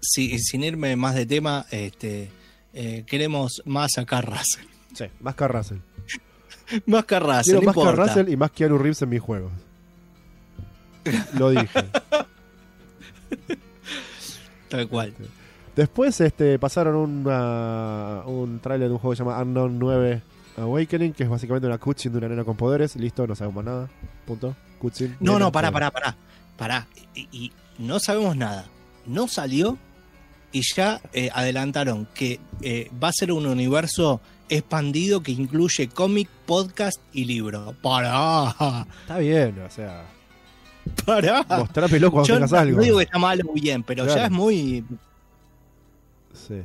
si- sin irme más de tema, este, eh, queremos más a Carl Russell. Sí, más Carl Russell. Más Carl Russell, Quiero más Carl importa. Russell y más Keanu Reeves en mis juegos. Lo dije. Tal cual. Después este, pasaron una, un tráiler de un juego que se llama Unknown 9 Awakening, que es básicamente una cutscene de una nena con poderes. Listo, no sabemos nada. Punto. Cutscene. No, no, pará, pará, pará. Pará. Y, y no sabemos nada. No salió y ya eh, adelantaron que eh, va a ser un universo expandido que incluye cómic, podcast y libro. Pará. Está bien, o sea, Pará. mostrámelo cuando Yo tengas no, algo. no digo que está mal o bien, pero Claro. ya es muy. Sí.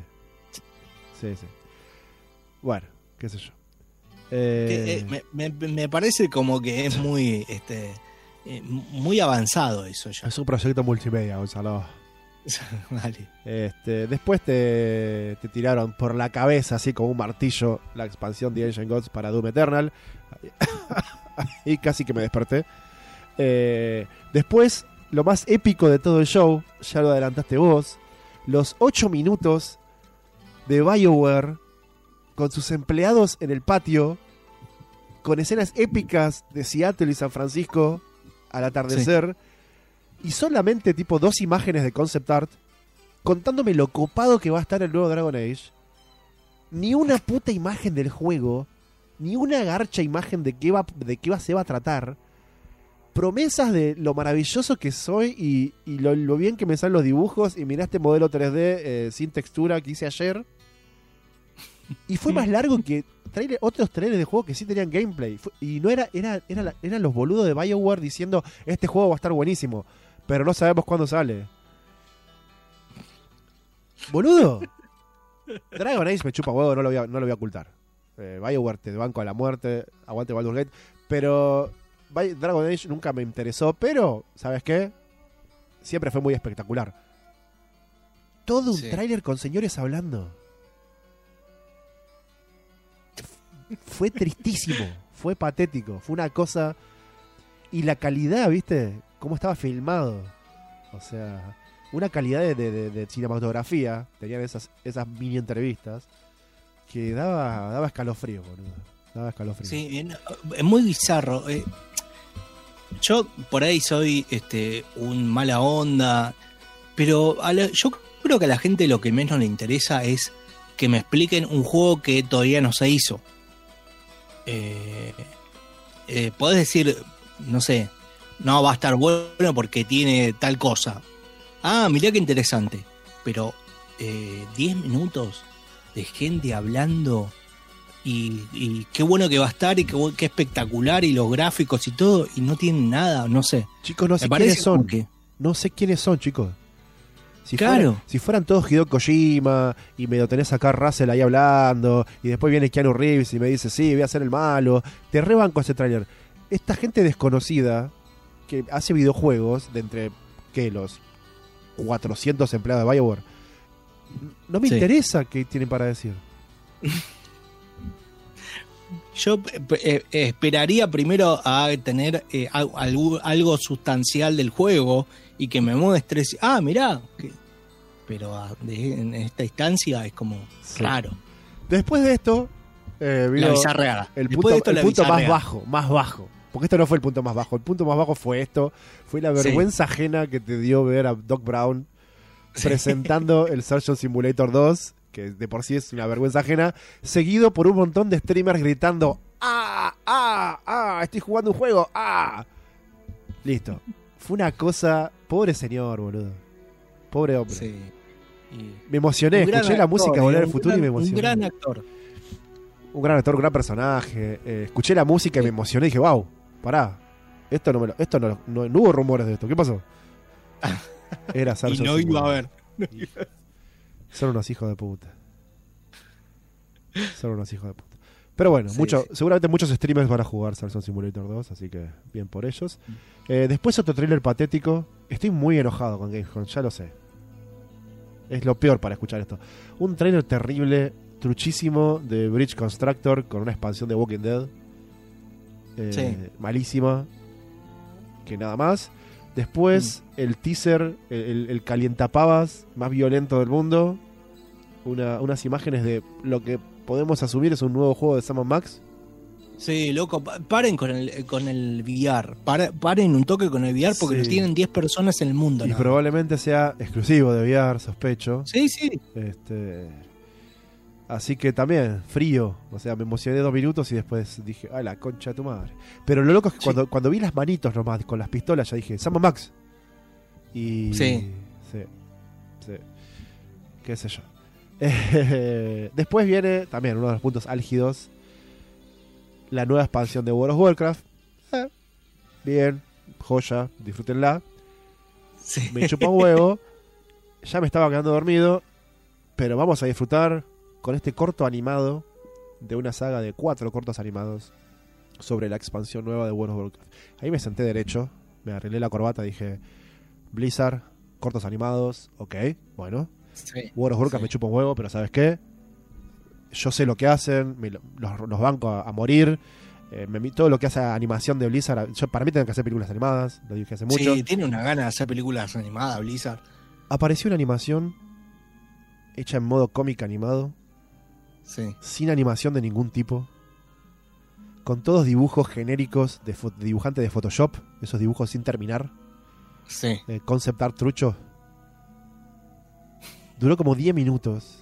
Sí, sí. Bueno, qué sé yo. Eh, que, eh, me, me- me parece como que es muy este eh, muy avanzado eso ya. Es un proyecto multimedia, Gonzalo. Este, después te, te tiraron por la cabeza, así como un martillo, la expansión de Ancient Gods para Doom Eternal. y casi que me desperté. Eh, después, lo más épico de todo el show, ya lo adelantaste vos, los 8 minutos de BioWare con sus empleados en el patio, con escenas épicas de Seattle y San Francisco al atardecer, y solamente tipo dos imágenes de concept art contándome lo copado que va a estar el nuevo Dragon Age. Ni una puta imagen del juego, ni una garcha imagen de qué va, de qué va, se va a tratar. Promesas de lo maravilloso que soy y, lo, bien que me salen los dibujos. Y mirá este modelo 3D eh, sin textura que hice ayer. Y fue más largo que trailer- otros trailers de juego que sí tenían gameplay. Y no era, era, era eran los boludos de Bioware diciendo este juego va a estar buenísimo. Pero no sabemos cuándo sale. Boludo. Dragon Age me chupa huevo, no lo voy a, no lo voy a ocultar. Eh, Bioware te banco a la muerte, aguante Baldur's Gate. Pero Dragon Age nunca me interesó. Pero, ¿sabes qué? Siempre fue muy espectacular. Todo un Sí. tráiler con señores hablando. Fue tristísimo, fue patético, fue una cosa... Y la calidad, ¿viste? Cómo estaba filmado. O sea, una calidad de, de- cinematografía. Tenían esas, esas mini entrevistas. Que daba, daba escalofrío, boludo. Daba escalofrío. Sí, es muy bizarro. eh. Yo por ahí soy este un mala onda, pero yo creo que a la gente lo que menos le interesa es que me expliquen un juego que todavía no se hizo. Eh, eh, podés decir, no sé, no va a estar bueno porque tiene tal cosa. Ah, mirá qué interesante. Pero eh, 10 minutos de gente hablando y, y qué bueno que va a estar y qué, espectacular y los gráficos y todo y no tienen nada, no sé. Chicos, no sé quiénes son. que No sé quiénes son, chicos. Si Claro. fueran, si fueran todos Hideo Kojima y me lo tenés acá Russell ahí hablando y después viene Keanu Reeves y me dice, sí, voy a ser el malo, te rebanco ese tráiler. Esta gente desconocida que hace videojuegos de entre, ¿qué? Los 400 empleados de Bioware. No me Sí. interesa qué tienen para decir. yo eh, eh, esperaría primero a tener eh, al- algo, algo sustancial del juego y que me muestres, ah, mirá, que- pero ah, de- en esta instancia es como Sí. raro. Después de esto, eh, vino La bizarreada. el Después punto, de esto, el punto más bajo, más bajo. Porque esto no fue el punto más bajo. El punto más bajo fue esto. Fue la Sí. vergüenza ajena que te dio ver a Doc Brown Sí. presentando el Surgeon Simulator 2, que de por sí es una vergüenza ajena, seguido por un montón de streamers gritando ¡Ah! ¡Ah! ¡Ah! ¡Estoy jugando un juego! ¡Ah! Listo. Fue una cosa... Pobre señor, boludo. Pobre hombre. Sí. Y- Me emocioné, escuché la música Volver al Futuro y me emocioné. Un gran actor. un gran actor, un gran personaje. Eh, escuché la música y me emocioné y dije, wow, pará. Esto no me lo, esto no, no, no hubo rumores de esto. ¿Qué pasó? Era Y Sarson no iba a ver. Son unos hijos de puta. Son unos hijos de puta. Pero bueno, Sí, mucho, sí. seguramente muchos streamers van a jugar Sarson Simulator 2, así que bien por ellos. Mm. Eh, después otro tráiler patético. Estoy muy enojado con Gamescom, ya lo sé. Es lo peor para escuchar esto. Un tráiler terrible, truchísimo de Bridge Constructor con una expansión de Walking Dead. Eh, Sí. Malísima. Que nada más. Después el teaser, el, el- el calientapavas más violento del mundo. Una- unas imágenes de lo que podemos asumir es un nuevo juego de Sam Max. Sí, loco, pa- paren con el, con el VR. Paren un toque con el VR porque Sí. lo tienen 10 personas en el mundo. Y probablemente sea exclusivo de VR, sospecho. Sí, sí. Este, así que también, frío. O sea, me emocioné dos minutos y después dije, ¡ay, la concha de tu madre! Pero lo loco es que Sí. cuando, cuando vi las manitos nomás con las pistolas, ya dije, Sam Max. Y. Sí. Sí. sí. ¿Qué sé yo? Eh, después viene también uno de los puntos álgidos: la nueva expansión de World of Warcraft. Eh, bien, joya, disfrútenla sí. me chupa un huevo. Ya me estaba quedando dormido. Pero vamos a disfrutar con este corto animado de una saga de cuatro cortos animados sobre la expansión nueva de World of Warcraft. Ahí me senté derecho, me arreglé la corbata, dije, Blizzard, cortos animados, ok, bueno. Sí. World of Warcraft Sí. me chupa un huevo, pero ¿sabes qué? Yo sé lo que hacen, me los, los banco a, a morir. eh, me- todo lo que hace animación de Blizzard, yo, para mí tienen que hacer películas animadas, lo dije hace mucho. Sí, tiene una gana de hacer películas animadas, Blizzard. Apareció una animación hecha en modo cómic animado, Sí. sin animación de ningún tipo, con todos dibujos genéricos de, dibujante de Photoshop, esos dibujos sin terminar, Sí. eh, concept art trucho. Duró como 10 minutos.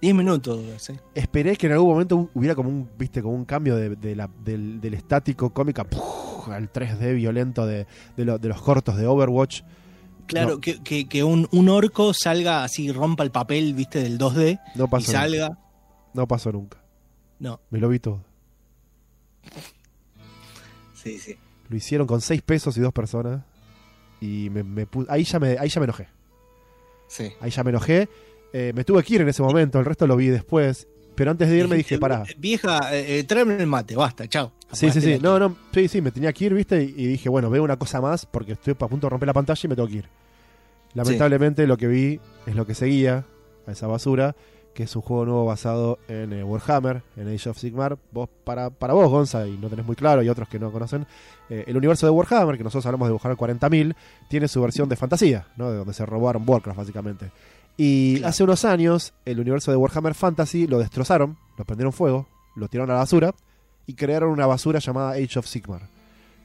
10 minutos sí. Esperé que en algún momento hubiera como un, viste, como un cambio de, de la- del, del estático cómica al 3D violento de, de lo- de los cortos de Overwatch. Claro, No. que, que, que un, un orco salga así, rompa el papel, viste, del 2D No y nunca. No pasó nunca. No, Me lo vi todo. sí, sí. Lo hicieron con 6 pesos y dos personas. Y me, me pu- ahí, ya me, ahí ya me enojé. Sí. Ahí ya me enojé. Eh, me tuve que ir en ese momento, el resto lo vi después. Pero antes de irme dije, pará. Vieja, eh, eh, tráeme el mate, basta, chao. Sí, sí, sí. No, no, sí, sí, me tenía que ir, ¿viste? Y, y dije, bueno, veo una cosa más porque estoy a punto de romper la pantalla y me tengo que ir. Lamentablemente lo que vi es lo que seguía a esa basura, que es un juego nuevo basado en eh, Warhammer, en Age of Sigmar. Vos, para, para vos, Gonza, y no tenés muy claro, y otros que no conocen, eh, el universo de Warhammer, que nosotros hablamos de Warhammer 40.000, tiene su versión de fantasía, ¿no? De donde se robaron Warcraft, básicamente. Y Claro. hace unos años, el universo de Warhammer Fantasy lo destrozaron, lo prendieron fuego, lo tiraron a la basura, y crearon una basura llamada Age of Sigmar.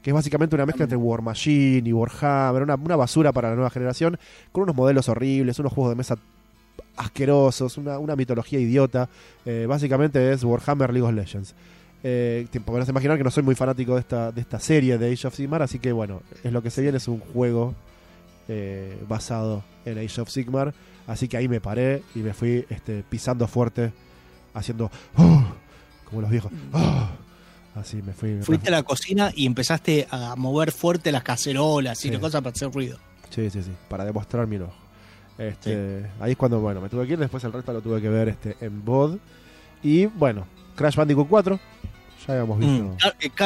Que es básicamente una mezcla entre War Machine y Warhammer, una, una basura para la nueva generación, con unos modelos horribles, unos juegos de mesa asquerosos, una, una mitología idiota. Eh, básicamente es Warhammer League of Legends. Eh, te podrás imaginar que no soy muy fanático de esta, de esta serie de Age of Sigmar, así que bueno, es lo que se viene, es un juego eh, basado en Age of Sigmar. Así que ahí me paré y me fui este, pisando fuerte, haciendo "Oh", como los viejos. "Oh". Así me fui. Fuiste a la cocina y empezaste a mover fuerte las cacerolas y Sí. las cosas para hacer ruido. Sí, sí, sí, para demostrar mi enojo. Este, Ahí es cuando, bueno, me tuve que ir, después el resto lo tuve que ver este, en VOD. Y bueno, Crash Bandicoot 4, ya habíamos visto. Mm,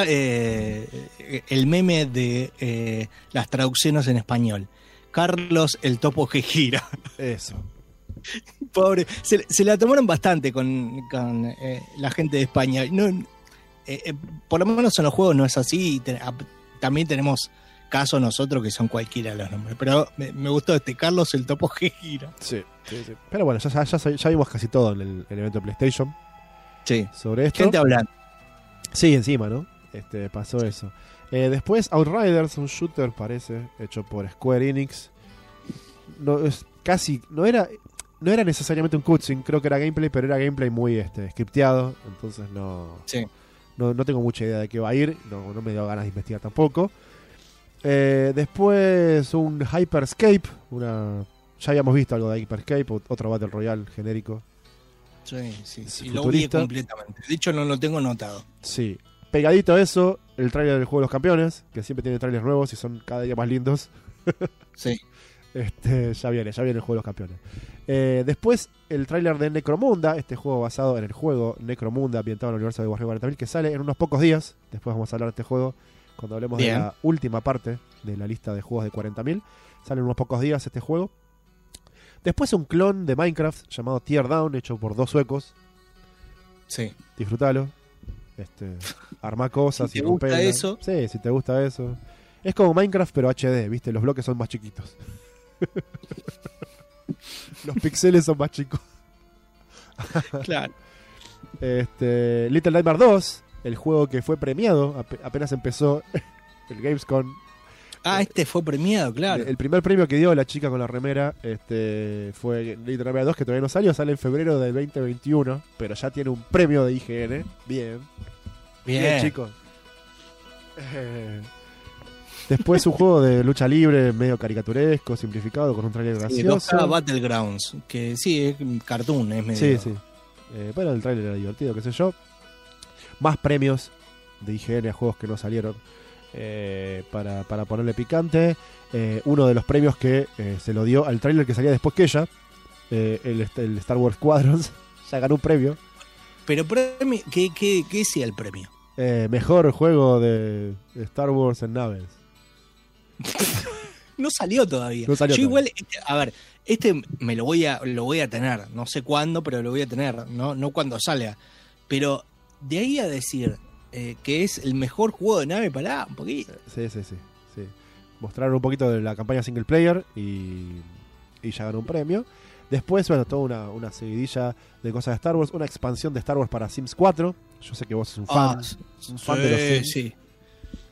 eh, eh, el meme de eh, las traducciones en español. Carlos el topo que gira. Eso. Pobre. Se, se la tomaron bastante con, con, eh, la gente de España. No, por lo menos en los juegos no es así. y te- a- también tenemos casos nosotros que son cualquiera los nombres. Pero me, me gustó este Carlos el topo que gira. Sí, sí, sí. Pero bueno, ya, ya, ya, ya vimos casi todo en el, el evento de PlayStation Sí. sobre esto. Gente hablando. Sí, encima, ¿no? Este, pasó eso. Eh, después Outriders, un shooter parece, hecho por Square Enix. No, es casi, no era, no era necesariamente un cutscene, creo que era gameplay, pero era gameplay muy este, scripteado, entonces no, Sí. no, no tengo mucha idea de qué va a ir, no, no me dio ganas de investigar tampoco. Eh, después un Hyperscape, una, ya habíamos visto algo de Hyperscape, ot- otro Battle Royale genérico. Sí, sí, sí, lo vi completamente. De hecho, no lo tengo notado. Sí. Pegadito a eso, el tráiler del juego de los campeones, que siempre tiene trailers nuevos y son cada día más lindos. Sí. Este, ya viene, ya viene el juego de los campeones. Eh, después, el tráiler de Necromunda, este juego basado en el juego Necromunda, ambientado en el universo de Warhammer 40.000, que sale en unos pocos días. Después vamos a hablar de este juego cuando hablemos Bien. de la última parte de la lista de juegos de 40.000. Sale en unos pocos días este juego. Después un clon de Minecraft llamado Teardown, hecho por dos suecos. Sí. Disfrútalo. Este, arma cosas Si te gusta eso. Sí, si te gusta eso. Es como Minecraft, pero HD, ¿viste? Los bloques son más chiquitos. Los píxeles son más chicos. Claro. Este, Little Nightmare 2, el juego que fue premiado, ape- apenas empezó el Gamescom. Ah, este fue premiado, claro. El primer premio que dio la chica con la remera este, fue Little Nightmare 2, que todavía no salió, sale en febrero del 2021, pero ya tiene un premio de IGN. Bien. Bien, chicos. Eh, después un juego de lucha libre medio caricaturesco, simplificado, con un trailer Sí, gracioso. 2K Battlegrounds, que sí, es cartoon, es medio. Sí, sí. Eh, bueno, el trailer era divertido, qué sé yo. Más premios de IGN a juegos que no salieron eh, para, para ponerle picante. Eh, uno de los premios que eh, se lo dio al trailer que salía después que ella, el, el Star Wars Squadrons, ya ganó un premio. Pero premio, ¿qué, qué, qué sea el premio? Mejor juego de Star Wars en naves. no salió todavía. No salió Yo igual, todavía. este- a ver, este me lo voy a, lo voy a tener, no sé cuándo, pero lo voy a tener, no, no cuando salga. Pero de ahí a decir eh, que es el mejor juego de nave, para un poquito. Sí, sí, sí, sí. Mostraron un poquito de la campaña single player y, y ya ganó un premio. Después, bueno, toda una, una seguidilla de cosas de Star Wars, una expansión de Star Wars para Sims 4. Yo sé que vos sos un fan, Ah, un fan de los sí, Sims. sí.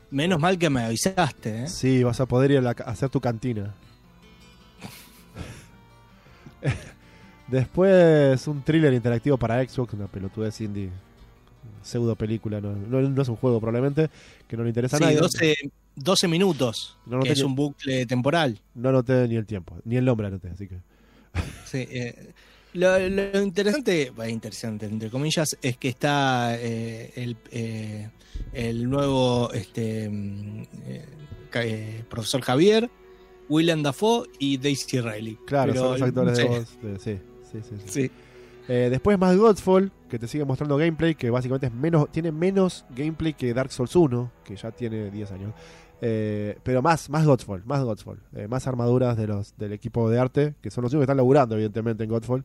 Menos mal que me avisaste, ¿eh? Sí, vas a poder ir a, la a hacer tu cantina. Después, un thriller interactivo para Xbox, una pelotudez indie, pseudo película, no, no- no es un juego probablemente, que no le interesa a Sí, nadie. 12, 12 minutos, No, que es un bucle temporal. No anoté ni el tiempo, ni el nombre anoté, así que... Sí, eh, lo, lo interesante, interesante entre comillas, es que está eh, el, eh, el nuevo este, mm, eh, eh, profesor Javier, William Dafoe y Daisy Riley. Claro, Pero, son los actores sí, de voz. de- sí, sí, sí. sí. Eh, después más Godfall, que te sigue mostrando gameplay, que básicamente es menos, tiene menos gameplay que Dark Souls 1, que ya tiene 10 años. Eh, pero más, más Godfall, más Godfall. Eh, más armaduras de los, del equipo de arte, que son los únicos que están laburando, evidentemente, en Godfall.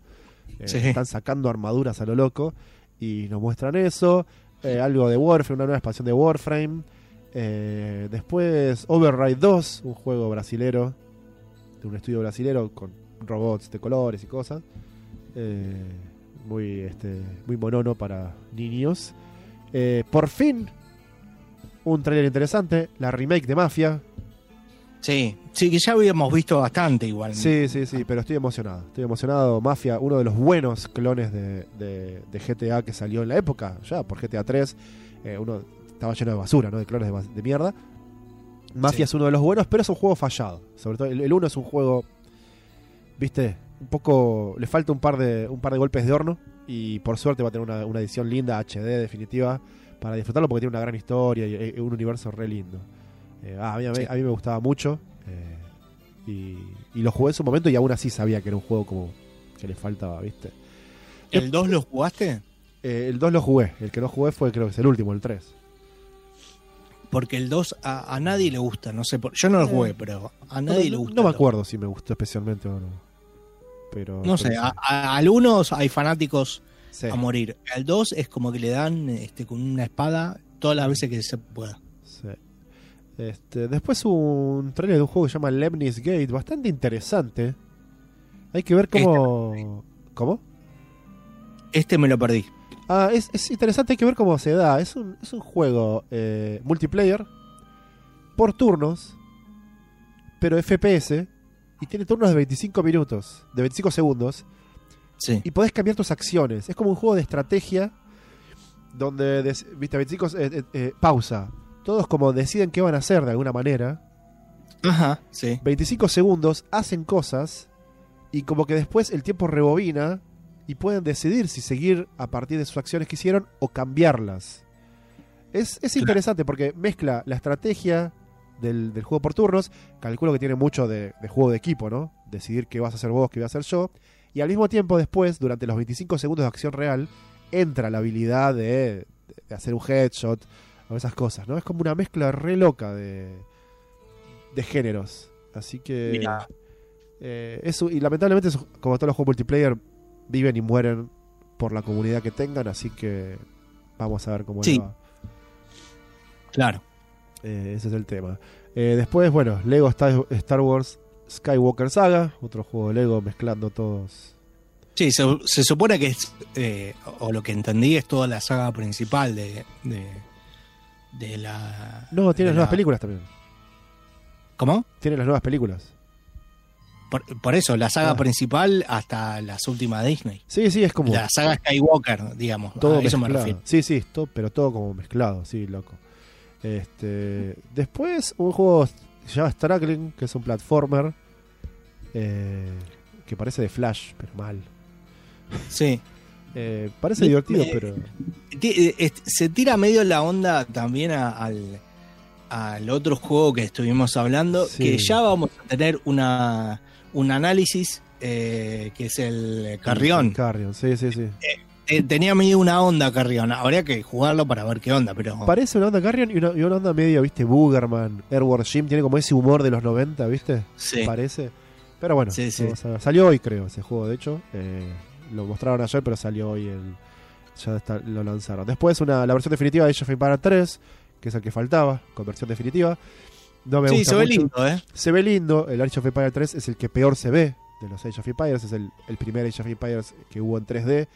Sí. Están sacando armaduras a lo loco. Y nos muestran eso. Algo de Warframe, una nueva expansión de Warframe. Después Override 2, un juego brasilero, de un estudio brasilero con robots de colores y cosas. Eh, muy, este, muy monono para niños. Eh, por fin, un trailer interesante, la remake de Mafia. sí, sí, que ya habíamos visto bastante igual. Sí, sí, sí, pero estoy emocionado. Estoy emocionado. Mafia, uno de los buenos clones de, de- de GTA que salió en la época, ya por GTA 3. eh, uno estaba lleno de basura, ¿no? De clones de, de mierda. Mafia Sí. es uno de los buenos, pero es un juego fallado. Sobre todo, el, el uno es un juego, viste, un poco. Le falta un par de, un par de golpes de horno. Y por suerte va a tener una, una edición linda, HD, definitiva, para disfrutarlo porque tiene una gran historia y, y un universo re lindo. Eh, ah, a, mí, a mí- Sí. a mí me gustaba mucho. eh, y, y lo jugué en su momento y aún así sabía que era un juego como que le faltaba, ¿viste? ¿El 2 lo jugaste? Eh, el 2 lo jugué, el que no jugué fue creo que es el último, el 3. Porque el 2 a, a nadie le gusta, no sé por Yo no lo jugué, pero a nadie le gusta. no me acuerdo si me gustó especialmente o no. Pero, No sé, a- a- al 1 hay fanáticos Sí, a morir. Al 2 es como que le dan este, con una espada todas las veces que se pueda. sí. Este, después un trailer de un juego que se llama Lemnis Gate, bastante interesante. Hay que ver cómo... ¿Cómo? Este me lo perdí. Ah, es, es interesante, hay que ver cómo se da. Es un, es un juego eh, multiplayer por turnos, pero FPS, y tiene turnos de 25 minutos, de 25 segundos, Sí. y podés cambiar tus acciones. Es como un juego de estrategia donde, des- viste, 25 eh, eh, eh, pausa. Todos como deciden qué van a hacer de alguna manera. Ajá, sí. 25 segundos, hacen cosas y como que después el tiempo rebobina y pueden decidir si seguir a partir de sus acciones que hicieron o cambiarlas. Es, es interesante porque mezcla la estrategia del, del juego por turnos, calculo que tiene mucho de, de juego de equipo, ¿no? Decidir qué vas a hacer vos, qué voy a hacer yo, y al mismo tiempo después, durante los 25 segundos de acción real, entra la habilidad de, de hacer un headshot o esas cosas, ¿no? Es como una mezcla re loca de, de géneros. Así que... Eh, eso, y lamentablemente, como todos los juegos multiplayer, viven y mueren por la comunidad que tengan, así que vamos a ver cómo Sí. le va. Claro. Eh, ese es el tema. Eh, después, bueno, Lego Star, Wars Skywalker Saga, otro juego de Lego mezclando todos. Sí, se, se supone que es, eh, o lo que entendí, es toda la saga principal de, de, de la... No, tiene las nuevas la- películas también. ¿Cómo? Tiene las nuevas películas. Por, por eso, la saga Ah. principal hasta las últimas Disney. Sí, sí, es como La saga Skywalker, digamos. todo a eso me mezclado. refiero. Sí, sí, to- pero todo como mezclado, sí, loco. Este, después un juego que se llama Struggling, que es un platformer eh, que parece de Flash, pero mal. Sí. Eh, parece divertido, pero eh, Se tira medio la onda también a- al, al otro juego que estuvimos hablando, Sí. que ya vamos a tener una, un análisis, eh, que es el Carrión. Carrion, sí, sí, sí. eh, tenía medio una onda Carrion. Habría que jugarlo para ver qué onda, pero. Parece una onda Carrion y una, y una onda medio, viste, Boogerman, Airward Jim, tiene como ese humor de los 90, viste, Sí. parece. Pero bueno, Sí, sí. vamos a ver. salió hoy creo ese juego, de hecho. Eh, lo mostraron ayer, pero salió hoy el... Ya está- lo lanzaron. Después una, la versión definitiva de Age of Empires 3, que es el que faltaba, con versión definitiva. No me Sí, gusta se ve lindo, ¿eh? Se ve lindo, el Age of Empires 3 es el que peor se ve de los Age of Empires, es el, el primer Age of Empires que hubo en 3D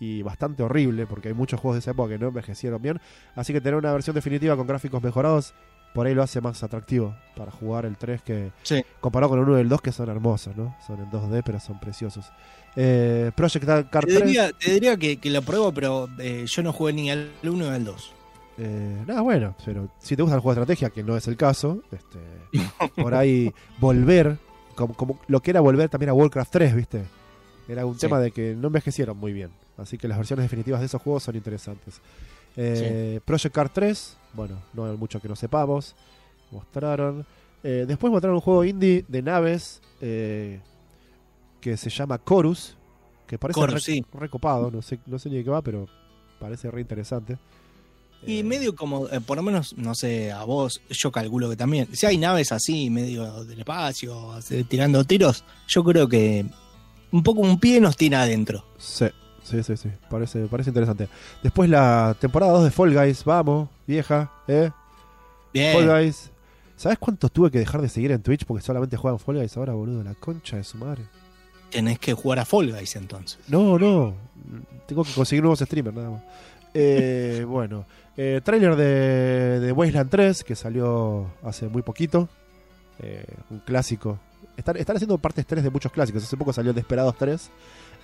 y bastante horrible porque hay muchos juegos de esa época que no envejecieron bien, así que tener una versión definitiva con gráficos mejorados por ahí lo hace más atractivo para jugar el 3 que Sí. comparado con el 1 y el 2 que son hermosos, ¿no? Son en 2D pero son preciosos. Eh, Project Car Te 3 diría, te diría que, que lo pruebo, pero eh, yo no jugué ni al 1 ni al 2. Eh, nada, bueno, pero si te gusta el juego de estrategia, que no es el caso, este, por ahí volver, como, como lo que era volver también a Warcraft 3, ¿viste? Era un Sí. tema de que no envejecieron muy bien. Así que las versiones definitivas de esos juegos son interesantes. Eh, Project Car 3, bueno, no hay mucho que no sepamos. Mostraron. Eh, después mostraron un juego indie de naves eh, que se llama Chorus, que parece Chorus, re- sí. recopado, no sé, no sé ni de qué va, pero parece re interesante. Y medio como, eh, por lo menos, no sé, a vos, yo calculo que también. Si hay naves así, medio del espacio, tirando tiros, yo creo que un poco un pie nos tira adentro. Sí, sí, sí, sí. Parece, parece interesante. Después la temporada 2 de Fall Guys, vamos, vieja, ¿eh? Bien. Fall Guys. ¿Sabes cuántos tuve que dejar de seguir en Twitch porque solamente juegan Fall Guys ahora, boludo? La concha de su madre. Tenés que jugar a Fall Guys entonces. No, no. Tengo que conseguir nuevos streamers, nada más. Eh, bueno, eh, trailer de, de Wasteland 3 que salió hace muy poquito. Eh, un clásico. Están, están haciendo partes 3 de muchos clásicos. Hace poco salió Desperados 3,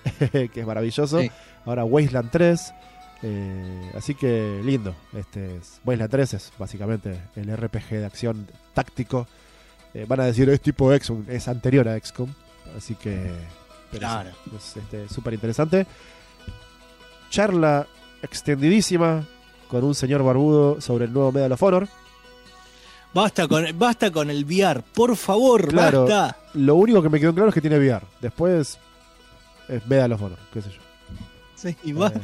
que es maravilloso. Sí. Ahora Wasteland 3. eh, así que lindo. Este es, Wasteland 3 es básicamente el RPG de acción táctico. Eh, van a decir es tipo XCOM, es anterior a XCOM. Así que. Claro. es este, súper interesante. Charla extendidísima con un señor barbudo sobre el nuevo Medal of Honor. Basta con, basta con el VR, por favor, Claro. basta. Lo único que me quedó claro es que tiene VR. Después es Medal of Honor, qué sé yo. Sí, y Eh,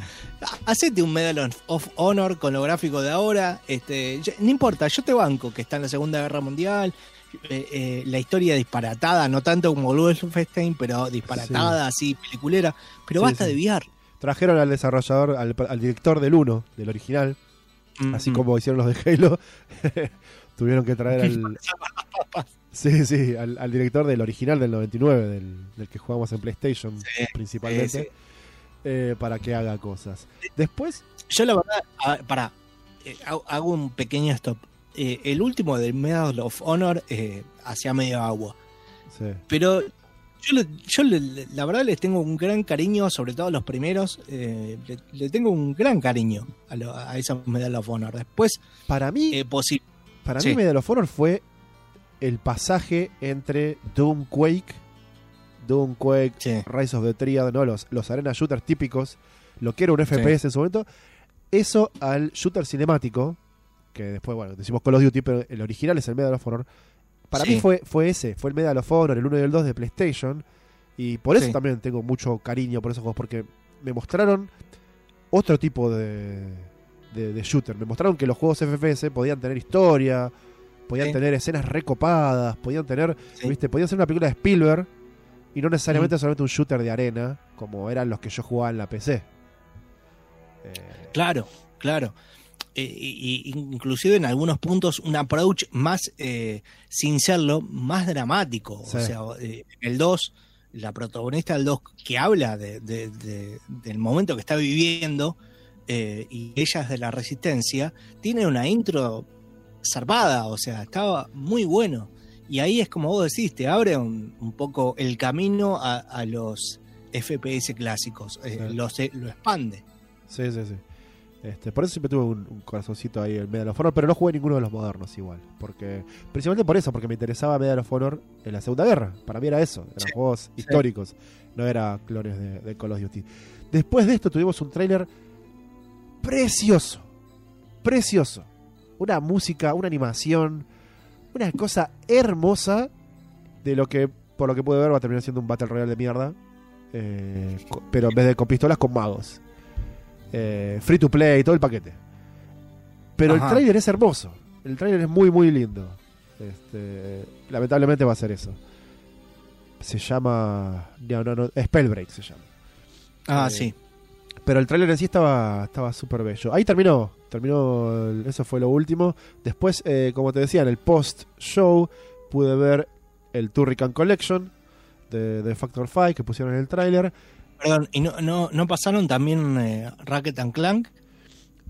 Hacete un Medal of- Honor con lo gráfico de ahora. Este, yo- no importa, yo te banco que está en la Segunda Guerra Mundial. eh, eh, la historia disparatada, no tanto como Wolfenstein, pero disparatada, así, peliculera. Pero Sí, basta sí. de trajeron al desarrollador, al, al director del 1, del original, así como hicieron los de Halo. Tuvieron que traer al. Sí, sí, al, al director del original del 99, del, del que jugamos en PlayStation Sí, principalmente, sí, sí. eh, para que haga cosas. Después, Yo la verdad, a- pará, eh, hago- un pequeño stop. Eh, el último del Medal of Honor hacía medio agua. sí, Pero yo, le- yo le- la verdad les tengo un gran cariño, sobre todo a los primeros. le, le tengo un gran cariño a, lo- a esa Medal of Honor. Después, para mí, eh, posi- para sí. mí Medal of Honor fue el pasaje entre Doom Quake, Doom Quake, sí, Rise of the Triad, ¿no? los, los arena shooters típicos, lo que era un FPS en su momento, eso al shooter cinemático, que después, bueno, decimos Call of Duty, pero el original es el Medal of Honor. Para Sí. mí fue, fue ese, fue el Medal of Honor, el 1 y el 2 de PlayStation, y por eso también tengo mucho cariño por esos juegos, porque me mostraron otro tipo de, de, de shooter, me mostraron que los juegos FPS podían tener historia, podían Sí. tener escenas recopadas, podían tener Sí. ¿Viste? Podía ser una película de Spielberg y no necesariamente solamente un shooter de arena, como eran los que yo jugaba en la PC. Eh, claro, claro. Y inclusive en algunos puntos un approach más, eh, sin serlo, más dramático. O sea, eh, el 2, la protagonista del 2 que habla de- de- de- del momento que está viviendo eh, y ella es de la resistencia, tiene una intro zarpada, o sea, estaba muy bueno. Y ahí es como vos decís, te abre un, un poco el camino a, a los FPS clásicos, eh, Sí. los, lo expande. sí, sí, sí. Este, por eso siempre tuve un, un corazoncito ahí en Medal of Honor, pero no jugué ninguno de los modernos igual. Porque, principalmente por eso, porque me interesaba Medal of Honor en la Segunda Guerra. Para mí era eso, eran Sí, juegos históricos, no era clones de, de Call of Duty. Después de esto tuvimos un tráiler precioso, precioso. Una música, una animación, una cosa hermosa de lo que, por lo que pude ver, va a terminar siendo un Battle Royale de mierda. eh, pero en vez de con pistolas, con magos. eh, free to play, todo el paquete. Pero Ajá. el tráiler es hermoso. El tráiler es muy, muy lindo. Este, lamentablemente va a ser eso. Se llama. No, no, no. Spellbreak se llama. Ah, Eh, sí. Pero el tráiler en sí estaba estaba súper bello. Ahí terminó. Terminó. eso fue lo último. Después, eh, como te decía, en el post-show pude ver el Turrican Collection de, de Factor 5 que pusieron en el tráiler. Perdón, ¿y no, no, no pasaron también eh, Racket and Clank?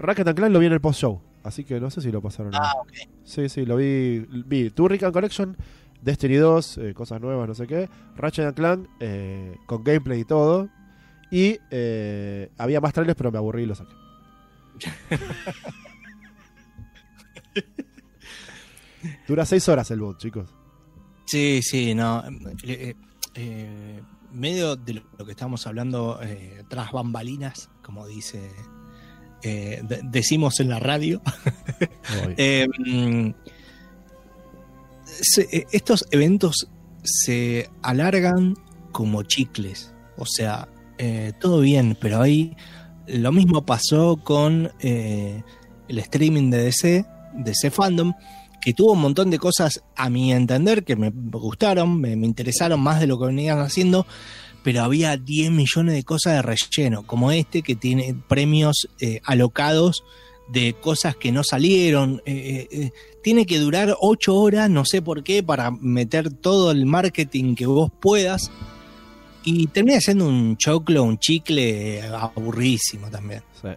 Ratchet and Clank lo vi en el post-show. Así que no sé si lo pasaron. Ah, ok. Sí, sí, lo vi. Vi Turrican Collection, Destiny 2, eh, cosas nuevas, no sé qué. Ratchet and Clank, eh, con gameplay y todo. Y eh, había más trailers, pero me aburrí y lo saqué. Dura 6 horas el bot, chicos. Sí, sí, no. eh, eh, medio de lo, que estamos hablando tras bambalinas, como dice, eh, de- decimos en la radio. Eh, mm, se- estos eventos se alargan como chicles. O sea, eh, todo bien, pero ahí lo mismo pasó con eh, el streaming de DC, DC Fandom, que tuvo un montón de cosas, a mi entender, que me gustaron, me, interesaron más de lo que venían haciendo, pero había 10 millones de cosas de relleno, como este que tiene premios eh, alocados de cosas que no salieron. eh, eh, tiene que durar 8 horas, no sé por qué, para meter todo el marketing que vos puedas. Y termina siendo un choclo, un chicle aburrísimo también. Sí.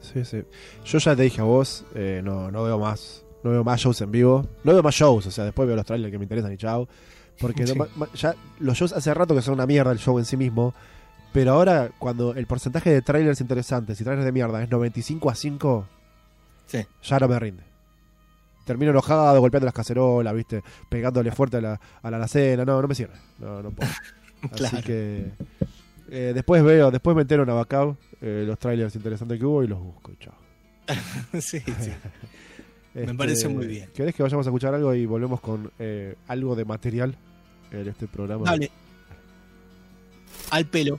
Sí, sí. Yo ya te dije a vos, eh, no, no veo más. No veo más shows en vivo. No veo más shows, o sea, después veo los trailers que me interesan y chao. Porque no Sí. ma- ya los shows hace rato que son una mierda el show en sí mismo. Pero ahora, cuando el porcentaje de trailers interesantes y trailers de mierda es 95 a 5, Sí. ya no me rinde. Termino enojado, golpeando las cacerolas, viste, pegándole fuerte a la, a la alacena. No, no me sirve. No, no puedo. Así Claro. que eh, después veo, después me entero en Abacab eh, los trailers interesantes que hubo y los busco. Chao. sí, sí. Me Este, parece muy bien. ¿Querés que vayamos a escuchar algo y volvemos con eh, algo de material en este programa? Dale. Al pelo.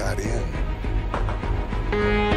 got in.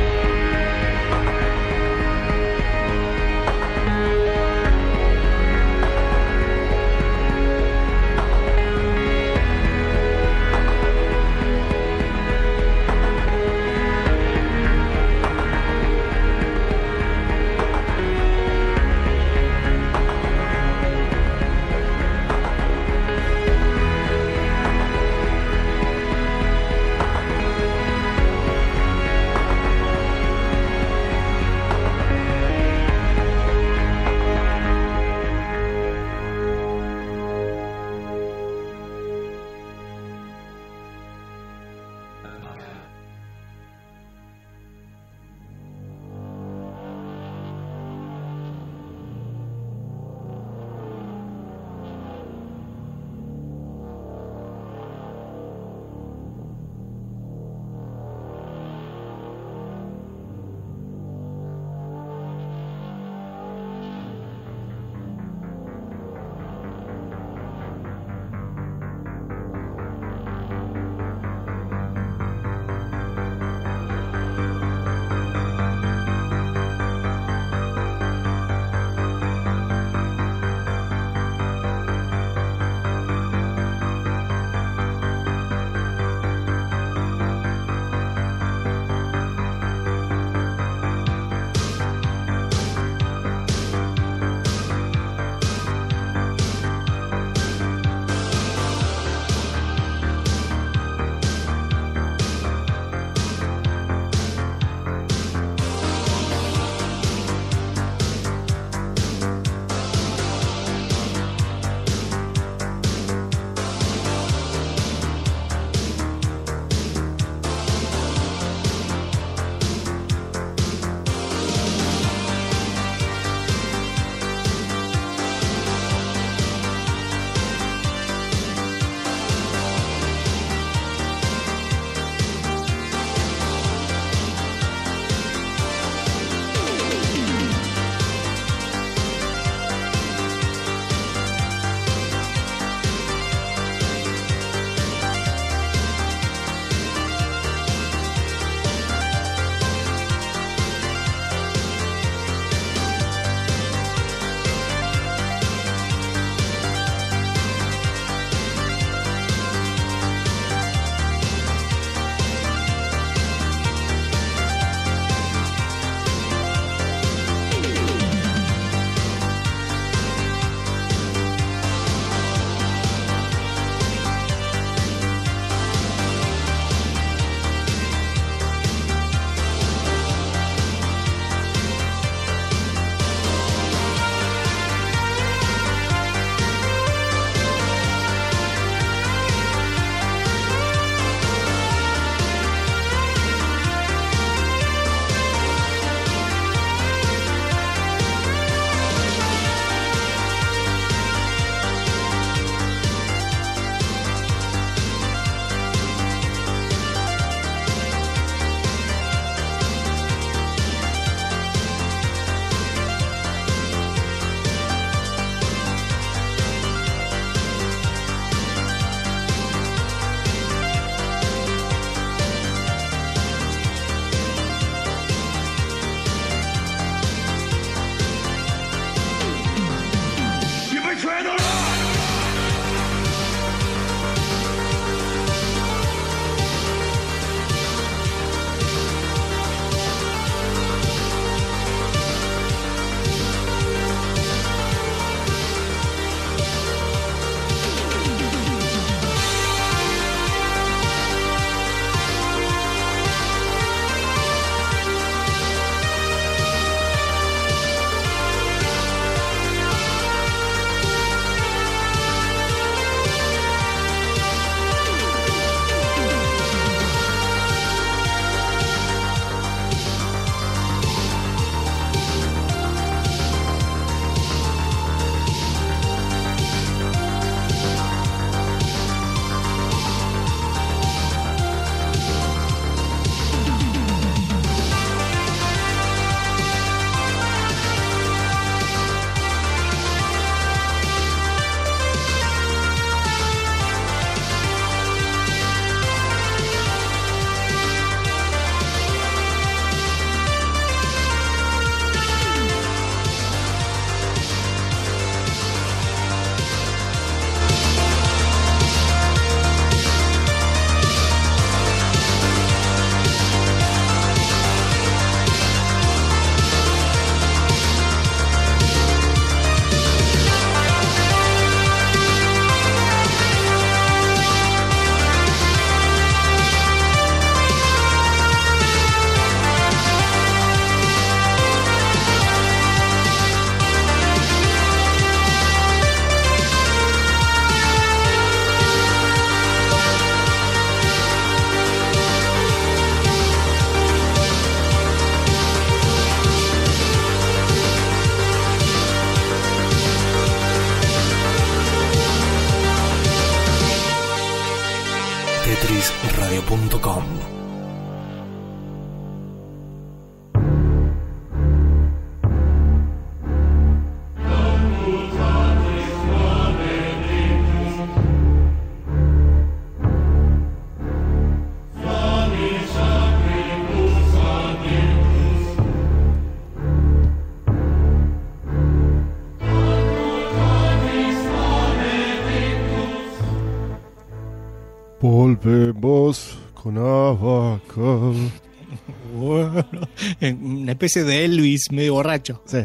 Especie de Elvis medio borracho. Sí.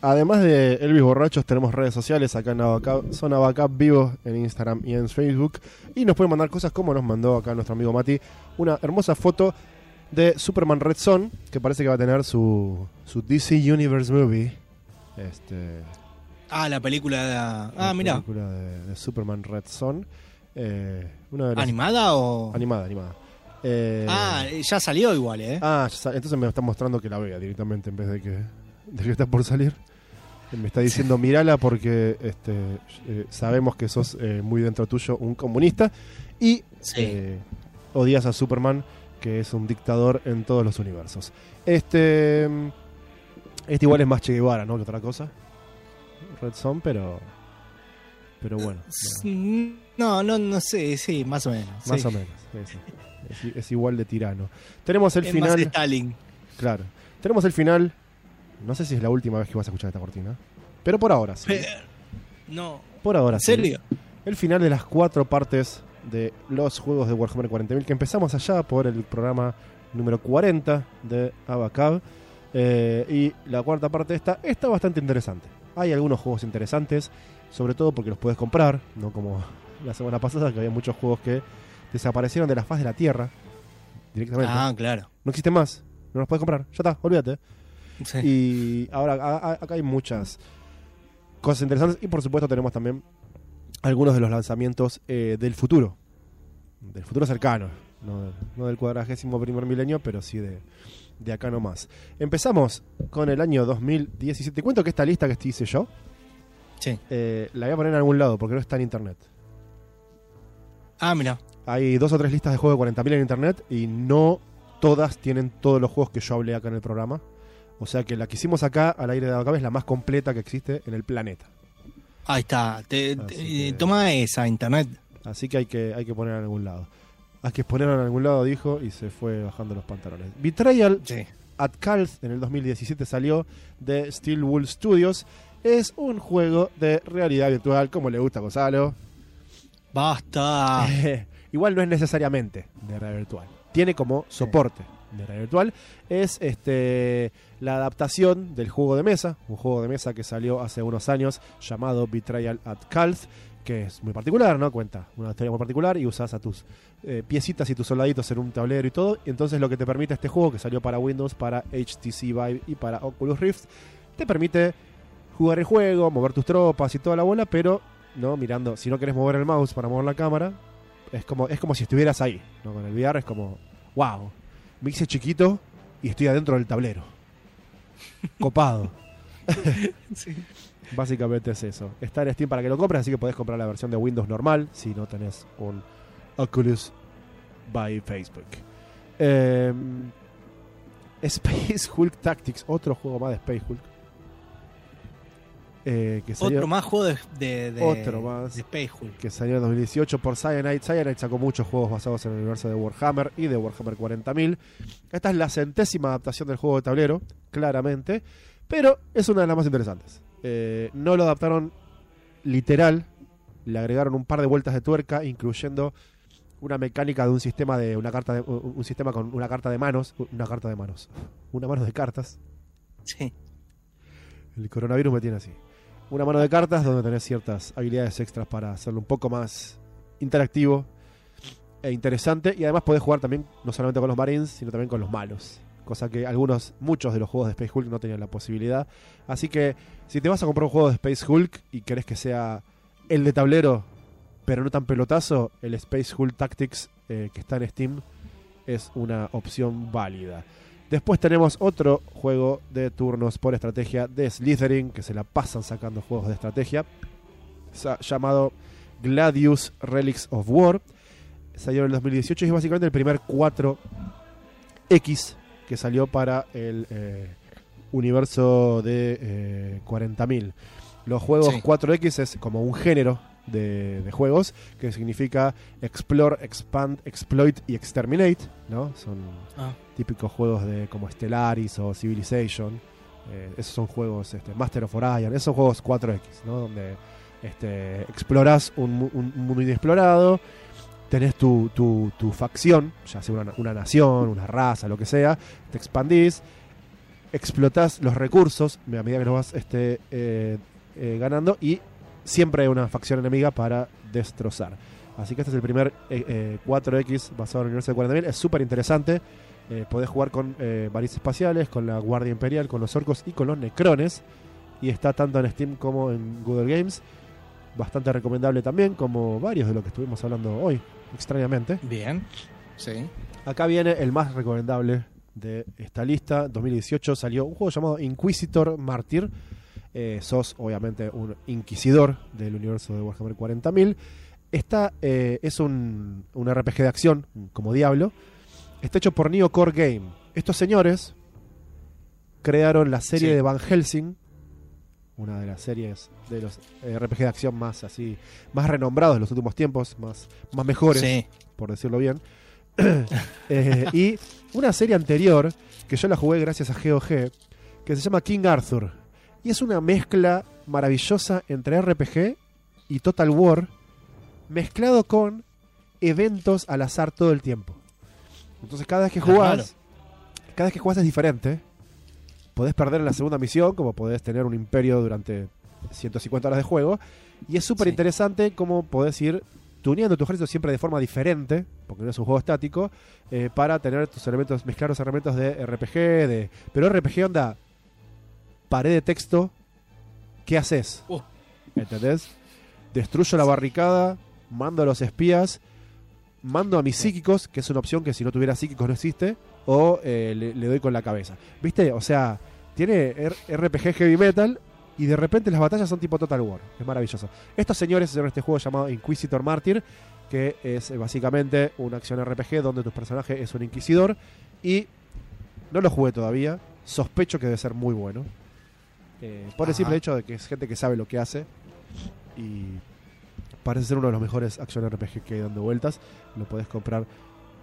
Además de Elvis Borrachos, tenemos redes sociales acá en Abacab, son Abacab vivos en Instagram y en Facebook. Y nos pueden mandar cosas como nos mandó acá nuestro amigo Mati, una hermosa foto de Superman Red Son, que parece que va a tener su, su DC Universe Movie. Este, Ah, la película de... la Ah, mira. película de, de Superman Red Son. Eh, una de las- ¿Animada o...? Animada, animada. Eh, Ah, ya salió igual, ¿eh? Ah, entonces me está mostrando que la vea directamente en vez de que, de que está por salir. Me está diciendo, mírala porque este, eh, sabemos que sos eh, muy dentro tuyo un comunista y Sí. eh, odias a Superman, que es un dictador en todos los universos. Este, este igual es más Che Guevara, ¿no? Que otra cosa. Red Son, pero, pero bueno. No, no, no sé, sí, más o menos. Más sí. o menos. sí, sí. Es, es igual de tirano. Tenemos el Es más final. Stalin. Claro. Tenemos el final. No sé si es la última vez que vas a escuchar esta cortina. Pero por ahora sí. Pero- No, Por ahora ¿en sí. serio? El final de las cuatro partes de los juegos de Warhammer 40.000 que empezamos allá por el programa número 40 de Abacab. Eh, y la cuarta parte esta está bastante interesante. Hay algunos juegos interesantes, sobre todo porque los puedes comprar, no como la semana pasada que había muchos juegos que desaparecieron de la faz de la Tierra directamente. Ah, claro. No existen más, no los puedes comprar, ya está, olvídate. Sí. Y ahora a- a- acá hay muchas cosas interesantes y por supuesto tenemos también algunos de los lanzamientos eh, del futuro, del futuro cercano, no, del- no del cuadragésimo primer milenio, pero sí de, de acá nomás. Empezamos con el año 2017. Te cuento que esta lista que te hice yo, Sí. eh, la voy a poner en algún lado porque no está en internet. Ah, mira. Hay dos o tres listas de juegos de 40.000 en internet y no todas tienen todos los juegos que yo hablé acá en el programa. O sea que la que hicimos acá al aire de Abacab es la más completa que existe en el planeta. Ahí está. Te, que- Toma esa, internet. Así que hay que, hay que poner en algún lado. Hay que ponerlo en algún lado, dijo, y se fue bajando los pantalones. Betrayal Sí. at Calth en el 2017 salió de Steel Wool Studios. Es un juego de realidad virtual, como le gusta a Gonzalo. Basta. Igual no es necesariamente de realidad virtual. Tiene como soporte de realidad virtual. Es este la adaptación del juego de mesa, un juego de mesa que salió hace unos años llamado Betrayal at Calth, que es muy particular, ¿no? Cuenta una historia muy particular y usas a tus eh, piecitas y tus soldaditos en un tablero y todo. Y entonces lo que te permite este juego, que salió para Windows, para HTC Vive y para Oculus Rift, te permite jugar el juego, mover tus tropas y toda la bola, pero no mirando, si no querés mover el mouse para mover la cámara, es como, es como si estuvieras ahí. ¿no? Con el VR es como, wow, me hice chiquito y estoy adentro del tablero. Copado. Sí. Básicamente es eso. Está en Steam para que lo compres, así que podés comprar la versión de Windows normal si no tenés un Oculus by Facebook. Em, Space Hulk Tactics, otro juego más de Space Hulk. Eh, que salió, Otro más juego de, de, de- Otro más. de Space Hulk. que salió en 2018 por Cyanide. Cyanide sacó muchos juegos basados en el universo de Warhammer y de Warhammer 40.000. Esta es la centésima adaptación del juego de tablero, claramente, pero es una de las más interesantes. Eh, no lo adaptaron literal, le agregaron un par de vueltas de tuerca, incluyendo una mecánica de un sistema de una carta de, un un sistema con una carta de manos, una carta de manos, una mano de cartas. Sí. El coronavirus me tiene así. Una mano de cartas donde tenés ciertas habilidades extras para hacerlo un poco más interactivo e interesante. Y además podés jugar también no solamente con los Marines, sino también con los malos. Cosa que algunos, muchos de los juegos de Space Hulk no tenían la posibilidad. Así que si te vas a comprar un juego de Space Hulk y querés que sea el de tablero, pero no tan pelotazo, el Space Hulk Tactics eh, que está en Steam es una opción válida. Después tenemos otro juego de turnos por estrategia de Slytherin, que se la pasan sacando juegos de estrategia, llamado Gladius Relics of War. salió en el 2018 y es básicamente el primer 4X que salió para el eh, universo de eh, 40.000. Los juegos Sí. 4X es como un género de, de juegos que significa Explore, Expand, Exploit y Exterminate, ¿no? Son Ah, típicos juegos de como Stellaris o Civilization. Eh, esos son juegos, este, Master of Orion, esos juegos 4X, ¿no? Donde este, exploras un mundo inexplorado, tenés tu, tu, tu facción, ya sea una, una nación, una raza, lo que sea, te expandís, explotás los recursos a medida que los vas este, eh, eh, ganando y siempre hay una facción enemiga para destrozar. Así que este es el primer eh, eh, 4X basado en el universo de 40.000. Es súper interesante. Eh, podés jugar con eh, balizas espaciales, con la Guardia Imperial, con los orcos y con los necrones. Y está tanto en Steam como en Google Games. Bastante recomendable también, como varios de lo que estuvimos hablando hoy, extrañamente. bien. Sí. Acá viene el más recomendable de esta lista. 2018 salió un juego llamado Inquisitor Martyr. Eh, sos obviamente un inquisidor del universo de Warhammer 40.000. Esta eh, es un, un RPG de acción, como Diablo. Está hecho por Neo Core Game. Estos señores crearon la serie Sí. de Van Helsing, una de las series de los eh, RPG de acción más así, más renombrados de los últimos tiempos, más, más mejores Sí. por decirlo bien. Eh, y una serie anterior, que yo la jugué gracias a GOG, que se llama King Arthur. Y es una mezcla maravillosa entre RPG y Total War, mezclado con eventos al azar todo el tiempo. Entonces cada vez que jugás, cada vez que jugás es diferente. Podés perder en la segunda misión, como podés tener un imperio durante 150 horas de juego. Y es súper Sí. interesante cómo podés ir tuneando tu ejército siempre de forma diferente, porque no es un juego estático, eh, para tener tus elementos, mezclar los elementos de RPG, de. Pero RPG onda pared de texto, ¿qué haces? Uh. ¿Entendés? Destruyo la barricada, mando a los espías, mando a mis psíquicos, que es una opción que si no tuviera psíquicos no existe, o eh, le, le doy con la cabeza. ¿Viste? O sea, tiene RPG heavy metal y de repente las batallas son tipo Total War. Es maravilloso. Estos señores hicieron este juego llamado Inquisitor Martyr, que es eh, básicamente una acción RPG donde tu personaje es un inquisidor y no lo jugué todavía. Sospecho que debe ser muy bueno. Eh, por el Ajá. simple hecho de que es gente que sabe lo que hace y parece ser uno de los mejores action RPG que hay dando vueltas. Lo podés comprar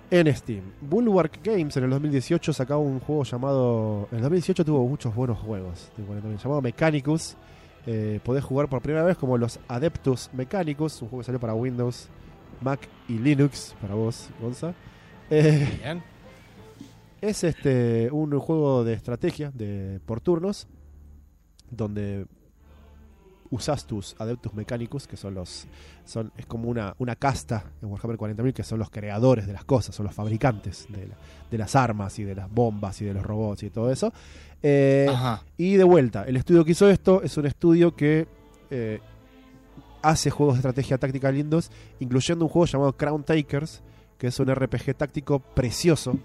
en Steam. Bulwark Games en el 2018 sacaba un juego llamado. En el 2018 tuvo muchos buenos juegos. de 40.000, Llamado Mechanicus. Eh, podés jugar por primera vez como los Adeptus Mechanicus. Un juego que salió para Windows, Mac y Linux. Para vos, Gonza. Eh, Bien. es este un juego de estrategia de por turnos donde usas tus adeptus mecánicos que son los son es como una, una casta en Warhammer 40.000 que son los creadores de las cosas son los fabricantes de, la- de las armas y de las bombas y de los robots y todo eso. Eh, y de vuelta, el estudio que hizo esto es un estudio que eh, hace juegos de estrategia táctica lindos, incluyendo un juego llamado Crown Takers, que es un RPG táctico precioso,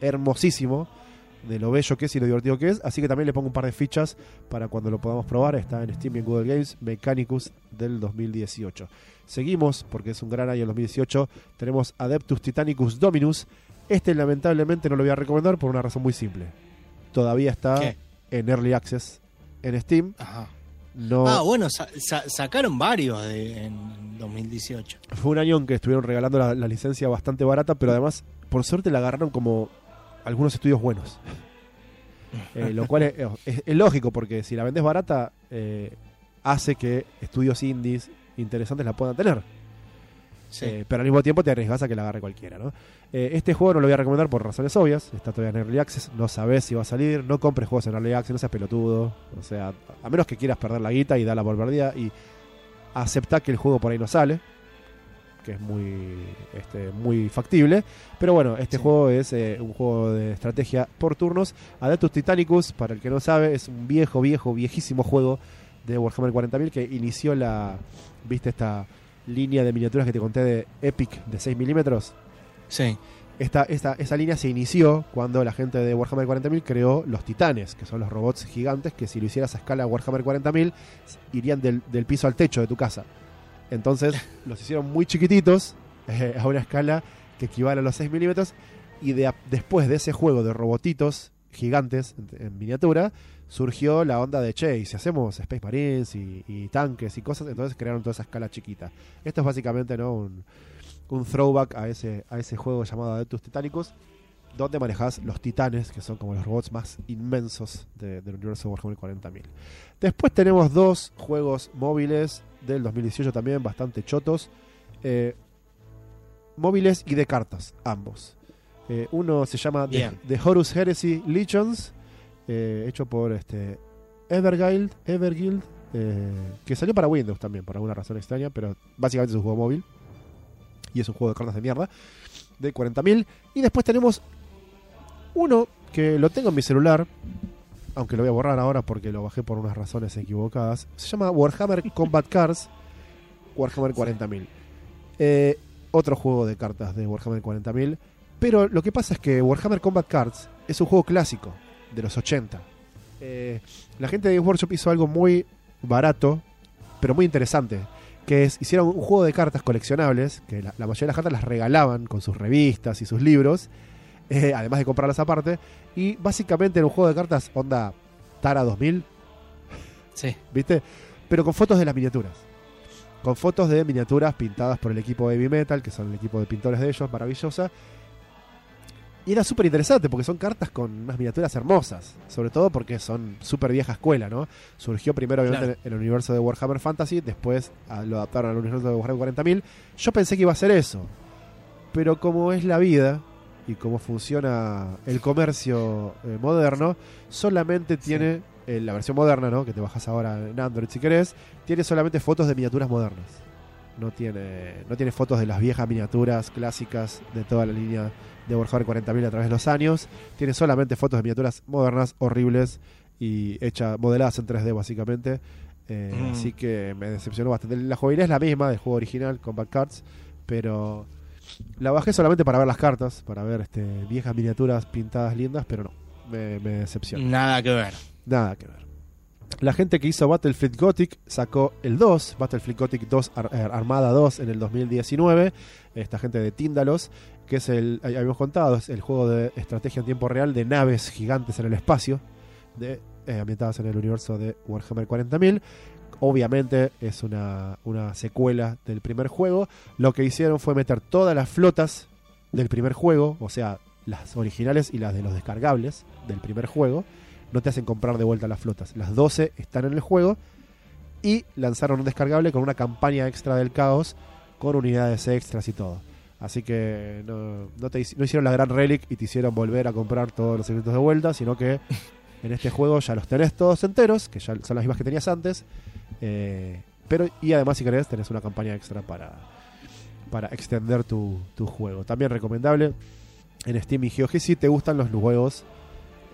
hermosísimo, de lo bello que es y lo divertido que es. Así que también le pongo un par de fichas para cuando lo podamos probar. Está en Steam y en Google Games, Mechanicus del 2018. Seguimos, porque es un gran año el 2018. Tenemos Adeptus Titanicus Dominus. Este lamentablemente no lo voy a recomendar por una razón muy simple. Todavía está ¿Qué? en Early Access en Steam. Ajá. No, Ah, bueno, sa- sa- sacaron varios de, en 2018. Fue un año en que estuvieron regalando la, la licencia bastante barata, pero además, por suerte, la agarraron como algunos estudios buenos. Eh, lo cual es, es- es lógico, porque si la vendes barata, eh, hace que estudios indies interesantes la puedan tener. Sí. Eh, pero al mismo tiempo te arriesgas a que la agarre cualquiera, ¿no? Eh, este juego no lo voy a recomendar por razones obvias. Está todavía en Early Access. No sabes si va a salir. No compres juegos en Early Access. No seas pelotudo. O sea, a menos que quieras perder la guita y darla por perdida. Y aceptar que el juego por ahí no sale. Que es muy, este, muy factible. Pero bueno, este Sí. juego es eh, un juego de estrategia por turnos. Adeptus Titanicus, para el que no sabe, es un viejo, viejo, viejísimo juego de Warhammer 40.000 que inició la. ¿Viste esta línea de miniaturas que te conté de Epic de 6 milímetros? Sí. Esta, esta, esa línea se inició cuando la gente de Warhammer 40.000 creó los titanes, que son los robots gigantes que si lo hicieras a escala Warhammer 40.000 irían del, del piso al techo de tu casa. Entonces los hicieron muy chiquititos eh, a una escala que equivale a los 6 milímetros. Y después de ese juego de robotitos gigantes en, miniatura, surgió la onda de che, y si hacemos Space Marines y, tanques y cosas, entonces crearon toda esa escala chiquita. Esto es básicamente un, throwback a ese, a ese juego llamado Adeptus Titanicus, donde manejas los titanes, que son como los robots más inmensos de- del universo Warhammer 40.000. Después tenemos dos juegos móviles del 2018 también, bastante chotos. eh, móviles y de cartas, ambos. Eh, uno se llama The, Horus Heresy Legions, eh, hecho por este Everguild, Everguild eh, que salió para Windows también, por alguna razón extraña, pero básicamente es un juego móvil. Y es un juego de cartas de mierda, de 40.000. Y después tenemos uno que lo tengo en mi celular, aunque lo voy a borrar ahora porque lo bajé por unas razones equivocadas. Se llama Warhammer Combat Cards, Warhammer 40.000. Eh, otro juego de cartas de Warhammer 40.000. Pero lo que pasa es que Warhammer Combat Cards es un juego clásico de los 80. Eh, la gente de Games Workshop hizo algo muy barato, pero muy interesante. Que es, hicieron un juego de cartas coleccionables, que la, la mayoría de las cartas las regalaban con sus revistas y sus libros, eh, además de comprarlas aparte. Y básicamente era un juego de cartas onda Tara 2000, Sí. ¿viste? Pero con fotos de las miniaturas. Con fotos de miniaturas pintadas por el equipo de Heavy Metal, que son el equipo de pintores de ellos, maravillosa. Y era súper interesante porque son cartas con unas miniaturas hermosas. Sobre todo porque son súper vieja escuela, ¿no? Surgió primero, obviamente, Claro. en el universo de Warhammer Fantasy, después lo adaptaron al universo de Warhammer 40.000. Yo pensé que iba a ser eso. Pero como es la vida y cómo funciona el comercio eh, moderno, solamente tiene eh, la versión moderna, ¿no? Que te bajas ahora en Android si querés, tiene solamente fotos de miniaturas modernas. No tiene, no tiene fotos de las viejas miniaturas clásicas de toda la línea de Warhammer 40.000 a través de los años. Tiene solamente fotos de miniaturas modernas, horribles y hechas, modeladas en 3D básicamente. Eh, Mm. Así que me decepcionó bastante. La jugabilidad es la misma del juego original, Combat Cards, pero la bajé solamente para ver las cartas, para ver este, viejas miniaturas pintadas lindas, pero no, me, me decepcionó. Nada que ver. Nada que ver. La gente que hizo Battlefield Gothic sacó el 2, Battlefield Gothic 2 Ar- eh, Armada 2 en el 2019. Esta gente de Tíndalos, que es el, habíamos contado, es el juego de estrategia en tiempo real de naves gigantes en el espacio, de, eh, ambientadas en el universo de Warhammer 40.000. Obviamente es una, una secuela del primer juego. Lo que hicieron fue meter todas las flotas del primer juego, o sea, las originales y las de los descargables del primer juego no te hacen comprar de vuelta las flotas. Las 12 están en el juego y lanzaron un descargable con una campaña extra del caos con unidades extras y todo. Así que no, no te no hicieron la gran relic y te hicieron volver a comprar todos los secretos de vuelta, sino que en este juego ya los tenés todos enteros, que ya son las mismas que tenías antes. Eh, pero y además si querés tenés una campaña extra para, para extender tu, tu juego. También recomendable en Steam y GOG si te gustan los juegos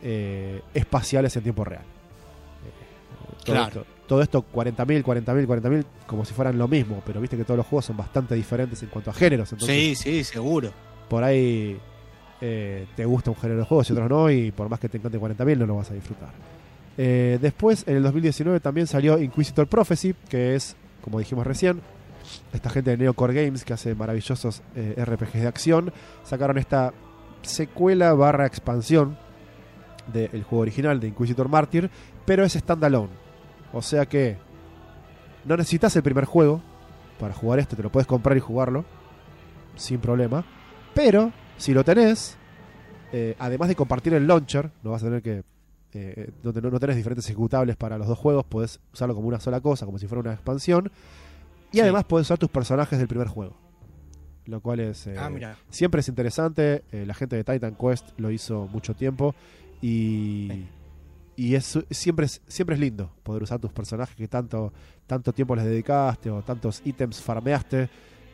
eh, espaciales en tiempo real. Eh, todo Claro. esto, todo esto 40.000, 40.000, 40.000 como si fueran lo mismo, pero viste que todos los juegos son bastante diferentes en cuanto a géneros. Entonces, sí, sí, seguro. por ahí eh, te gusta un género de juegos y otros no, y por más que te encante 40.000 no lo vas a disfrutar. Eh, después, en el 2019 también salió Inquisitor Prophecy, que es, como dijimos recién, esta gente de Neocore Games que hace maravillosos eh, RPGs de acción, sacaron esta secuela barra expansión del juego original de Inquisitor Martyr, pero es standalone. O sea que no necesitas el primer juego para jugar esto, te lo puedes comprar y jugarlo sin problema. Pero si lo tenés, eh, además de compartir el launcher, no vas a tener que. Eh, no, no, no tenés diferentes ejecutables para los dos juegos, podés usarlo como una sola cosa, como si fuera una expansión. Y Sí. además podés usar tus personajes del primer juego. Lo cual es. eh, ah, mira. Siempre es interesante. eh, la gente de Titan Quest lo hizo mucho tiempo. Y. Sí. Y es, siempre, es, siempre es lindo poder usar tus personajes que tanto, tanto tiempo les dedicaste o tantos ítems farmeaste,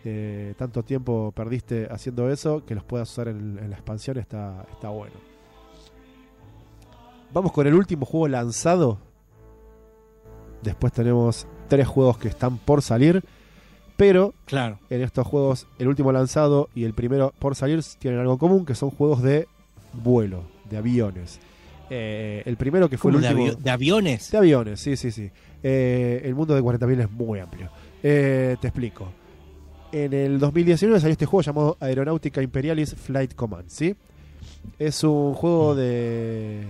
eh, tanto tiempo perdiste haciendo eso, que los puedas usar en, en la expansión está, está bueno. Vamos con el último juego lanzado. Después tenemos tres juegos que están por salir. Pero Claro. en estos juegos, el último lanzado y el primero por salir tienen algo en común, que son juegos de vuelo, de aviones. Eh, el primero que fue ¿Cómo el de, último... de aviones? De aviones, sí, sí, sí. Eh, el mundo de 40.000 es muy amplio. Eh, te explico. En el 2019 salió este juego llamado Aeronáutica Imperialis Flight Command, ¿sí? Es un juego de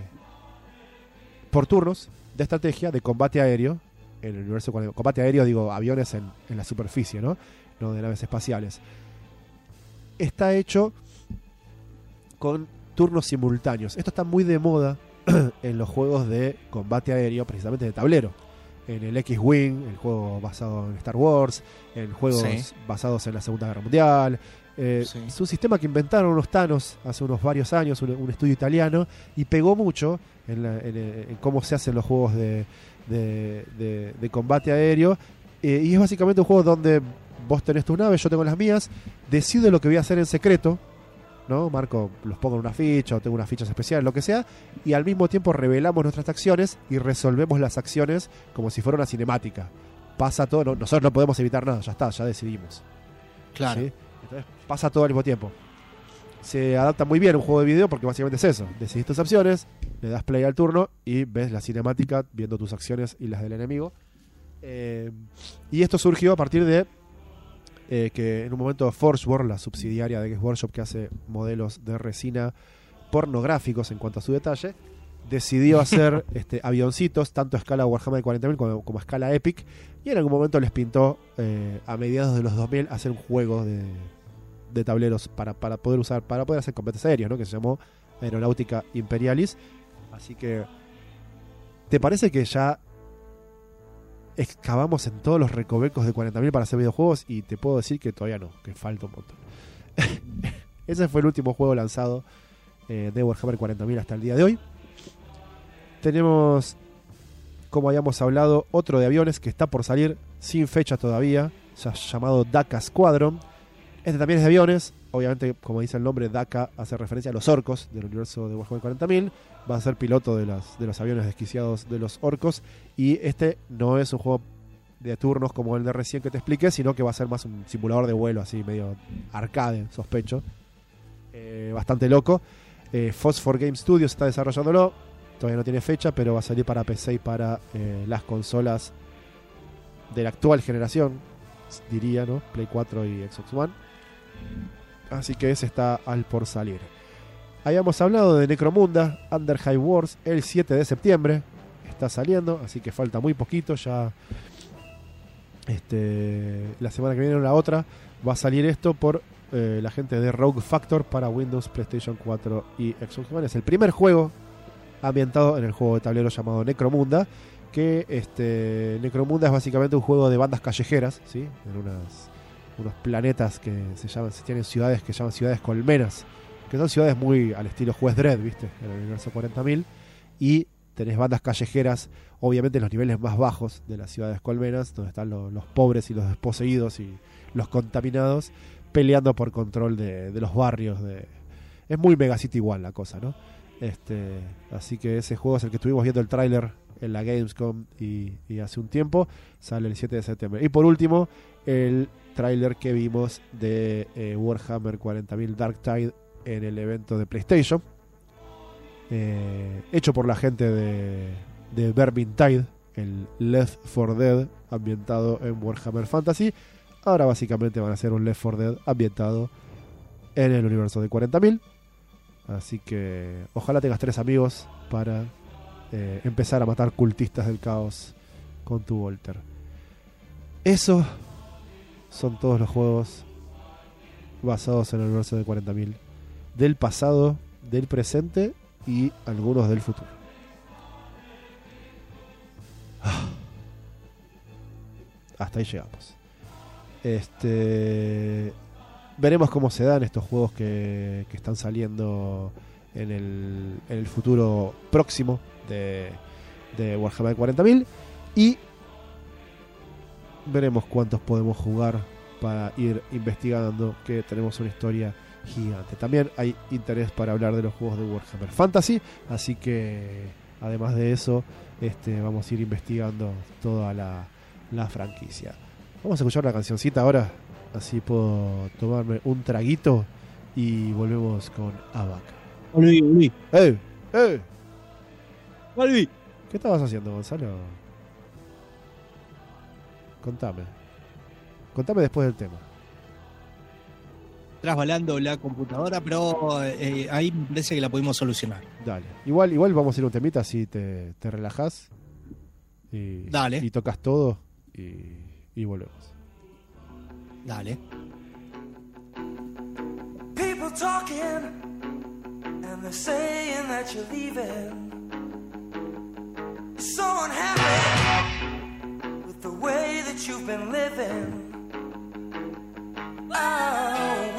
por turnos de estrategia de combate aéreo en el universo combate aéreo digo aviones en, en la superficie, ¿no? No de naves espaciales. Está hecho con turnos simultáneos. Esto está muy de moda en los juegos de combate aéreo, precisamente de tablero. En el X-Wing, el juego basado en Star Wars, en juegos Sí. basados en la Segunda Guerra Mundial. Eh, Sí. Es un sistema que inventaron unos tanos hace unos varios años, un, un estudio italiano, y pegó mucho en, la- en, en cómo se hacen los juegos de, de- de- de combate aéreo. Eh, y es básicamente un juego donde vos tenés tus naves, yo tengo las mías, decido lo que voy a hacer en secreto, ¿no? Marco, los pongo en una ficha o tengo unas fichas especiales, lo que sea, y al mismo tiempo revelamos nuestras acciones y resolvemos las acciones como si fuera una cinemática. Pasa todo, no- nosotros no podemos evitar nada, ya está, ya decidimos. Claro. ¿sí? Pasa todo al mismo tiempo. Se adapta muy bien a un juego de video porque básicamente es eso. Decidís tus opciones, le das play al turno y ves la cinemática viendo tus acciones y las del enemigo. Eh, y esto surgió a partir de eh, que en un momento Forgeworld, la subsidiaria de Games Workshop que hace modelos de resina pornográficos en cuanto a su detalle, decidió hacer este, avioncitos, tanto a escala Warhammer 40.000 como, como a escala Epic, y en algún momento les pintó eh, a mediados de los 2000 hacer un juego de, de tableros para, para poder usar, para poder hacer combates aéreos, ¿no? que se llamó Aeronáutica Imperialis. Así que, ¿te parece que ya excavamos en todos los recovecos de 40.000 para hacer videojuegos? Y te puedo decir que todavía no, que falta un montón. Ese fue el último juego lanzado eh, de Warhammer 40.000 hasta el día de hoy. Tenemos, como habíamos hablado, otro de aviones que está por salir sin fecha todavía, ya llamado DACA Squadron. Este también es de aviones, obviamente, como dice el nombre, DACA hace referencia a los orcos del universo de Warhammer 40.000. Va a ser piloto de, las, de los aviones desquiciados de los orcos. Y este no es un juego de turnos como el de recién que te expliqué, sino que va a ser más un simulador de vuelo, así medio arcade, sospecho. Eh, bastante loco. Eh, Phosphor Game Studios está desarrollándolo. Todavía no tiene fecha, pero va a salir para PC y para eh, las consolas de la actual generación, diría, ¿no? Play 4 y Xbox One. Así que ese está al por salir. Habíamos hablado de Necromunda, Under High Wars, el 7 de septiembre. Está saliendo, así que falta muy poquito. Ya este, la semana que viene o la otra va a salir esto por eh, la gente de Rogue Factor para Windows, PlayStation 4 y Xbox One. Es el primer juego ambientado en el juego de tablero llamado Necromunda. Que este, Necromunda es básicamente un juego de bandas callejeras, ¿sí? En unas, unos planetas que se llaman, se tienen ciudades que se llaman ciudades colmenas, que son ciudades muy al estilo Juez Dredd, ¿viste? En el universo 40.000. Y tenés bandas callejeras, obviamente en los niveles más bajos de las ciudades colmenas, donde están lo- los pobres y los desposeídos y los contaminados, peleando por control de, de los barrios. De... Es muy Megacity igual la cosa, ¿no? Este, así que ese juego es el que estuvimos viendo el tráiler en la Gamescom y, y hace un tiempo. Sale el 7 de septiembre. Y por último, el tráiler que vimos de eh, Warhammer 40.000 Dark Tide en el evento de PlayStation. Eh, hecho por la gente de, de el Left 4 Dead ambientado en Warhammer Fantasy. Ahora básicamente van a ser un Left 4 Dead ambientado en el universo de 40.000. Así que ojalá tengas tres amigos para eh, empezar a matar cultistas del caos con tu Volter. Eso son todos los juegos basados en el universo de 40.000 del pasado, del presente y algunos del futuro. Ah. Hasta ahí llegamos. Este veremos cómo se dan estos juegos que, que están saliendo en el, en el futuro próximo de, de Warhammer 40.000 y veremos cuántos podemos jugar para ir investigando que tenemos una historia gigante. También hay interés para hablar de los juegos de Warhammer Fantasy, así que además de eso este, vamos a ir investigando toda la, la franquicia. Vamos a escuchar una cancioncita ahora, así puedo tomarme un traguito y volvemos con. Volví, volví. ¡Eh! ¡Eh! Volví. ¿Qué estabas haciendo, Gonzalo? Contame. Contame después del tema. trasbalando la computadora, pero eh, ahí me parece que la pudimos solucionar. Dale. Igual, igual vamos a ir a un temita así te, te relajás. Y, Dale. Y tocas todo y, y volvemos. Dale. People talking, and they're saying that you're leaving. So unhappy way that you've been living. Oh,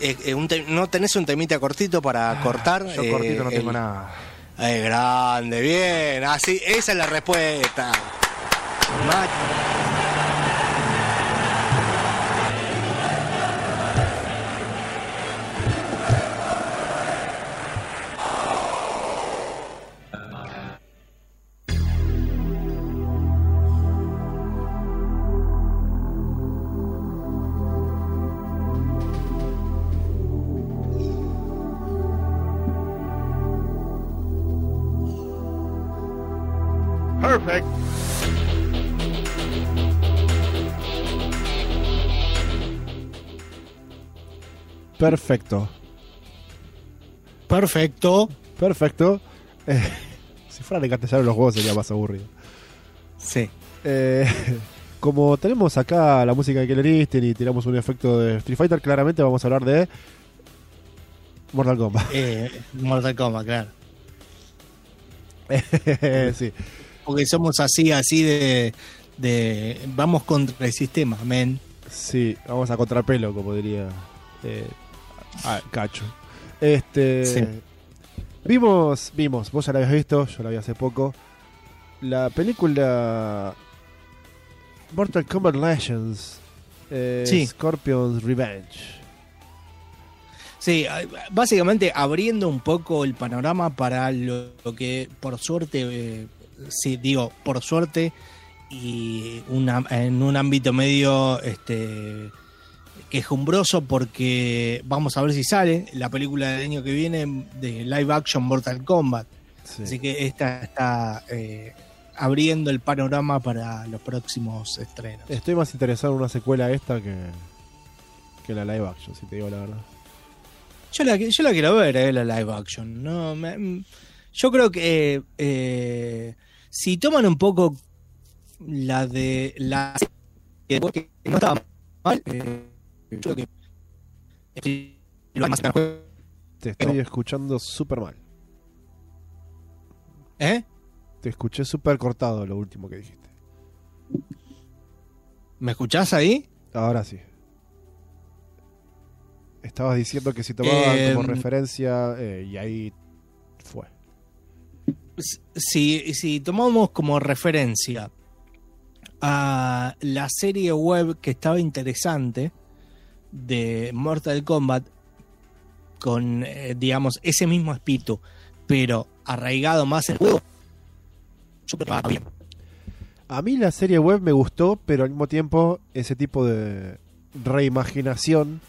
Eh, eh, un te- ¿No tenés un temita cortito para cortar? Yo Eh, cortito no tengo el- nada. Eh, grande, bien. Así, esa es la respuesta. Ma- Perfecto. Perfecto. Perfecto. Eh, si fuera de castellano los juegos sería más aburrido. Sí. Eh, como tenemos acá la música de Killer Instinct y tiramos un efecto de Street Fighter, claramente vamos a hablar de Mortal Kombat. Eh, Mortal Kombat, claro. sí. Porque somos así, así de, de. Vamos contra el sistema, men. Sí, vamos a contrapelo, como diría eh, ah, Cacho. Este, Sí. Vimos, vimos, vos ya la habías visto, yo la vi hace poco. La película Mortal Kombat Legends, eh, Sí. Scorpion's Revenge. Sí, a- básicamente abriendo un poco el panorama para lo, lo que por suerte, eh, sí, digo, por suerte, y una- en un ámbito medio este, quejumbroso porque vamos a ver si sale la película del año que viene de live action Mortal Kombat. Sí. Así que esta está eh, abriendo el panorama para los próximos estrenos. Estoy más interesado en una secuela esta que, que la live action, si te digo la verdad. Yo la, yo la quiero ver, eh, la live action. No, me- mm, yo creo que eh, si toman un poco la de la que que no estaba mal, yo creo que. Te estoy escuchando súper mal. ¿Eh? Te escuché súper cortado lo último que dijiste. ¿Me escuchás ahí? Ahora sí. Estabas diciendo que si tomaban Eh, como referencia eh, y ahí fue. Si, si tomamos como referencia a la serie web que estaba interesante de Mortal Kombat con, eh, digamos, ese mismo espíritu, pero arraigado más el juego. A mí la serie web me gustó, pero al mismo tiempo ese tipo de reimaginación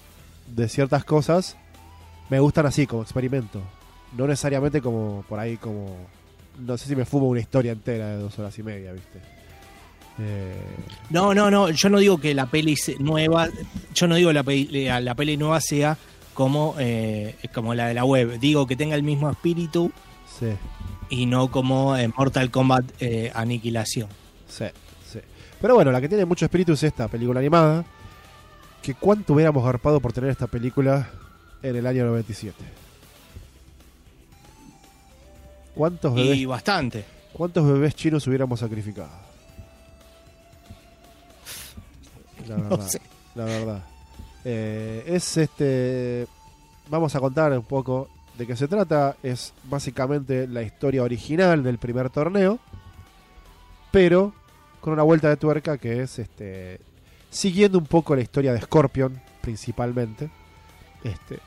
de ciertas cosas me gustan así, como experimento. No necesariamente como por ahí como... No sé si me fumo una historia entera de dos horas y media, ¿viste? Eh, No, no, no, yo no digo que la peli nueva, yo no digo la peli, la, la peli nueva sea como, eh, como la de la web, digo que tenga el mismo espíritu sí, y no como en Mortal Kombat eh, Aniquilación. sí, sí. Pero bueno, la que tiene mucho espíritu es esta película animada. Que cuánto hubiéramos garpado por tener esta película en el año 97. ¿Cuántos bebés Y bastante. ¿Cuántos bebés chinos hubiéramos sacrificado? La No verdad. sé. La verdad. Eh, es este. Vamos a contar un poco de qué se trata. Es básicamente la historia original del primer torneo. Pero con una vuelta de tuerca que es este. Siguiendo un poco la historia de Scorpion, principalmente. Este.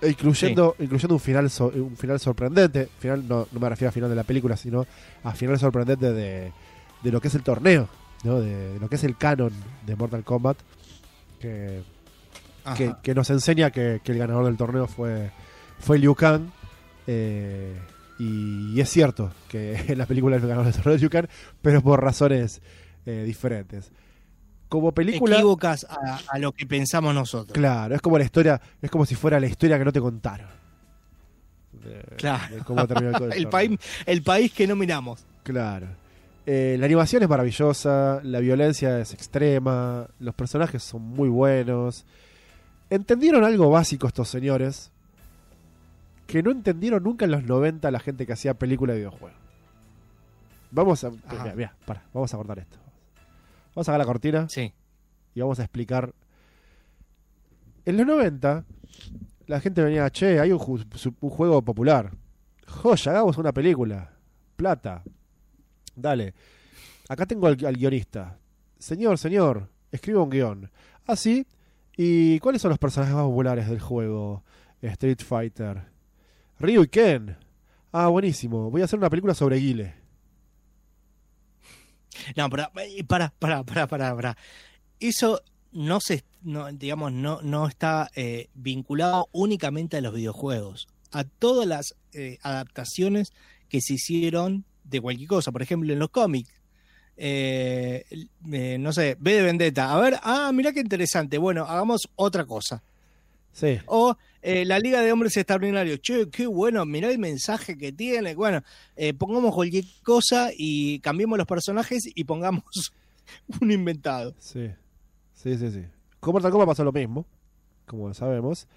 e Incluyendo, incluyendo un final so- un final sorprendente. Final, no, no me refiero a final de la película, sino a final sorprendente de, de lo que es el torneo. ¿No? De, lo que es el canon de Mortal Kombat. Que, que, que nos enseña que, que el ganador del torneo fue, fue Liu Kang. eh, y, y es cierto que en la película el ganador del torneo es Liu Kang, pero por razones eh, diferentes. Como película. Equivocas a, a lo que pensamos nosotros. Claro, es como la historia, es como si fuera la historia que no te contaron. De- Claro. de cómo terminó el, el, país, el país que no miramos. Claro. Eh, la animación es maravillosa, la violencia es extrema, los personajes son muy buenos. Entendieron algo básico estos señores que no entendieron nunca en los 90 la gente que hacía película de videojuegos. Vamos a. Mira, mira, para, vamos a cortar esto. Vamos a sacar la cortina Sí. y vamos a explicar. En los 90, la gente venía, che, hay un juego popular. Joya, hagamos una película. Plata. Dale. Acá tengo al, guionista. Señor, señor, escriba un guion. Así. ¿Y cuáles son los personajes más populares del juego Street Fighter? Ryu y Ken. Ah, buenísimo. Voy a hacer una película sobre Guile. No, pero eh, para, para, para, para, para. Eso no se, no, digamos, no, no está eh, vinculado únicamente a los videojuegos, a todas las eh, adaptaciones que se hicieron de cualquier cosa. Por ejemplo, en los cómics. Eh, eh, no sé, B de Vendetta. A ver, ah, mira qué interesante. Bueno, hagamos otra cosa. Sí. O eh, la Liga de Hombres Extraordinarios. Che, qué bueno, mirá el mensaje que tiene. Bueno, pongamos cualquier cosa y cambiemos los personajes y pongamos un inventado. Sí, sí, sí, sí. Con Mortal Kombat pasó lo mismo, como sabemos.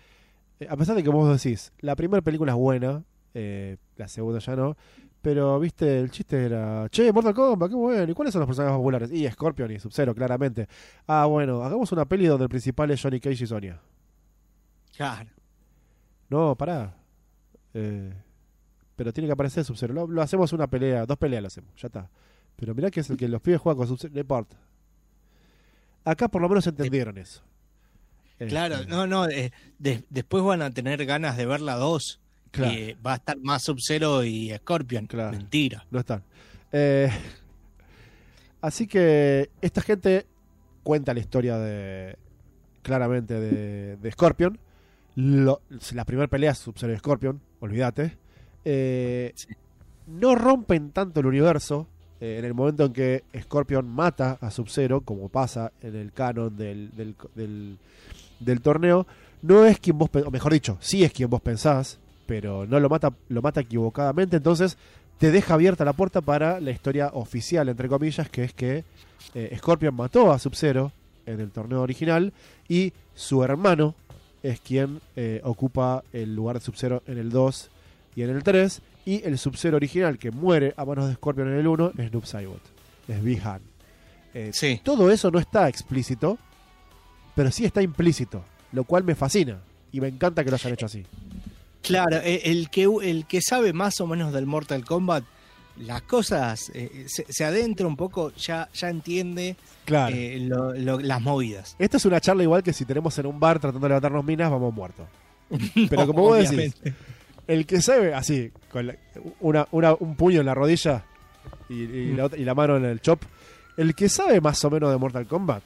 A pesar de que vos decís, la primera película es buena, la segunda ya no, pero viste, el chiste era, che, Mortal Kombat, qué bueno, ¿y cuáles son los personajes más populares? Y Scorpion y Sub-Zero, claramente. Ah, bueno, hagamos una peli donde el principal es Johnny Cage y Sonya. Claro. No, pará. Eh, pero tiene que aparecer Sub-Zero. Lo, lo hacemos una pelea, dos peleas lo hacemos, ya está. Pero mirá que es el que los pibes juegan con Sub-Zero, no importa. Acá por lo menos entendieron eso. Claro, Este, no, no. eh, de- después van a tener ganas de ver la 2. Claro. Va a estar más Sub-Zero y Scorpion. Claro. Mentira. No están. Eh, Así que esta gente cuenta la historia de claramente de, de Scorpion. Lo- la primera pelea es Sub-Zero y Scorpion, olvídate. Eh, No rompen tanto el universo. eh, en el momento en que Scorpion mata a Sub-Zero, como pasa en el canon del, del, del- del torneo, no es quien vos, pe- o mejor dicho, sí es quien vos pensás, pero no lo mata, lo mata equivocadamente, entonces te deja abierta la puerta para la historia oficial, entre comillas, que es que eh, Scorpion mató a Sub-Zero en el torneo original y su hermano es quien eh, ocupa el lugar de Sub-Zero en el 2 y en el 3 y el Sub-Zero original que muere a manos de Scorpion en el 1 es Noob Saibot, es Big Han. Eh, Sí. Todo eso no está explícito, pero sí está implícito, lo cual me fascina y me encanta que lo hayan hecho así. Claro, eh, el que, el que sabe más o menos del Mortal Kombat, las cosas, eh, se, se adentra un poco, ya, ya entiende Claro. eh, lo- lo- las movidas. Esto es una charla igual que si tenemos en un bar tratando de levantarnos minas, vamos muertos. Pero No, como vos decís, el que sabe, así, con la- una, una- un puño en la rodilla y, y la, otra- y la mano en el chop, el que sabe más o menos de Mortal Kombat,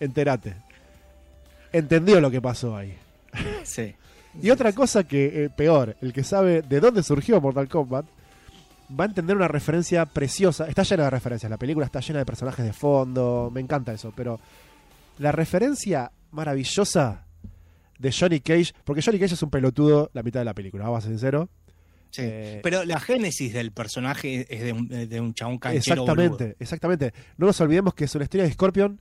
entérate. Entendió lo que pasó ahí. Sí. Y otra cosa que, eh, peor, el que sabe de dónde surgió Mortal Kombat, va a entender una referencia preciosa. Está llena de referencias, la película está llena de personajes de fondo, me encanta eso, pero la referencia maravillosa de Johnny Cage, porque Johnny Cage es un pelotudo la mitad de la película, vamos a ser sincero. Sí. Eh, Pero la génesis del personaje es de un, de un chabón canchero Exactamente, boludo. exactamente. No nos olvidemos que es una historia de Scorpion,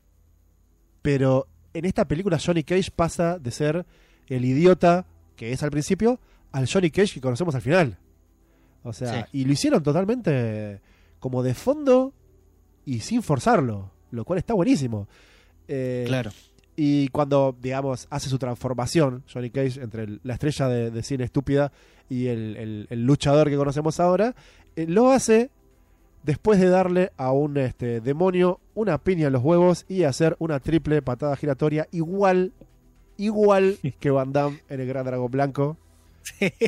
pero en esta película Johnny Cage pasa de ser el idiota que es al principio al Johnny Cage que conocemos al final. O sea, y lo hicieron totalmente como de fondo y sin forzarlo, lo cual está buenísimo. Eh, Claro. y cuando, digamos, hace su transformación, Johnny Cage, entre el- la estrella de, de cine estúpida y el, el- el luchador que conocemos ahora, eh, lo hace después de darle a un este, demonio una piña en los huevos y hacer una triple patada giratoria igual, igual que Van Damme en el Gran Dragón Blanco.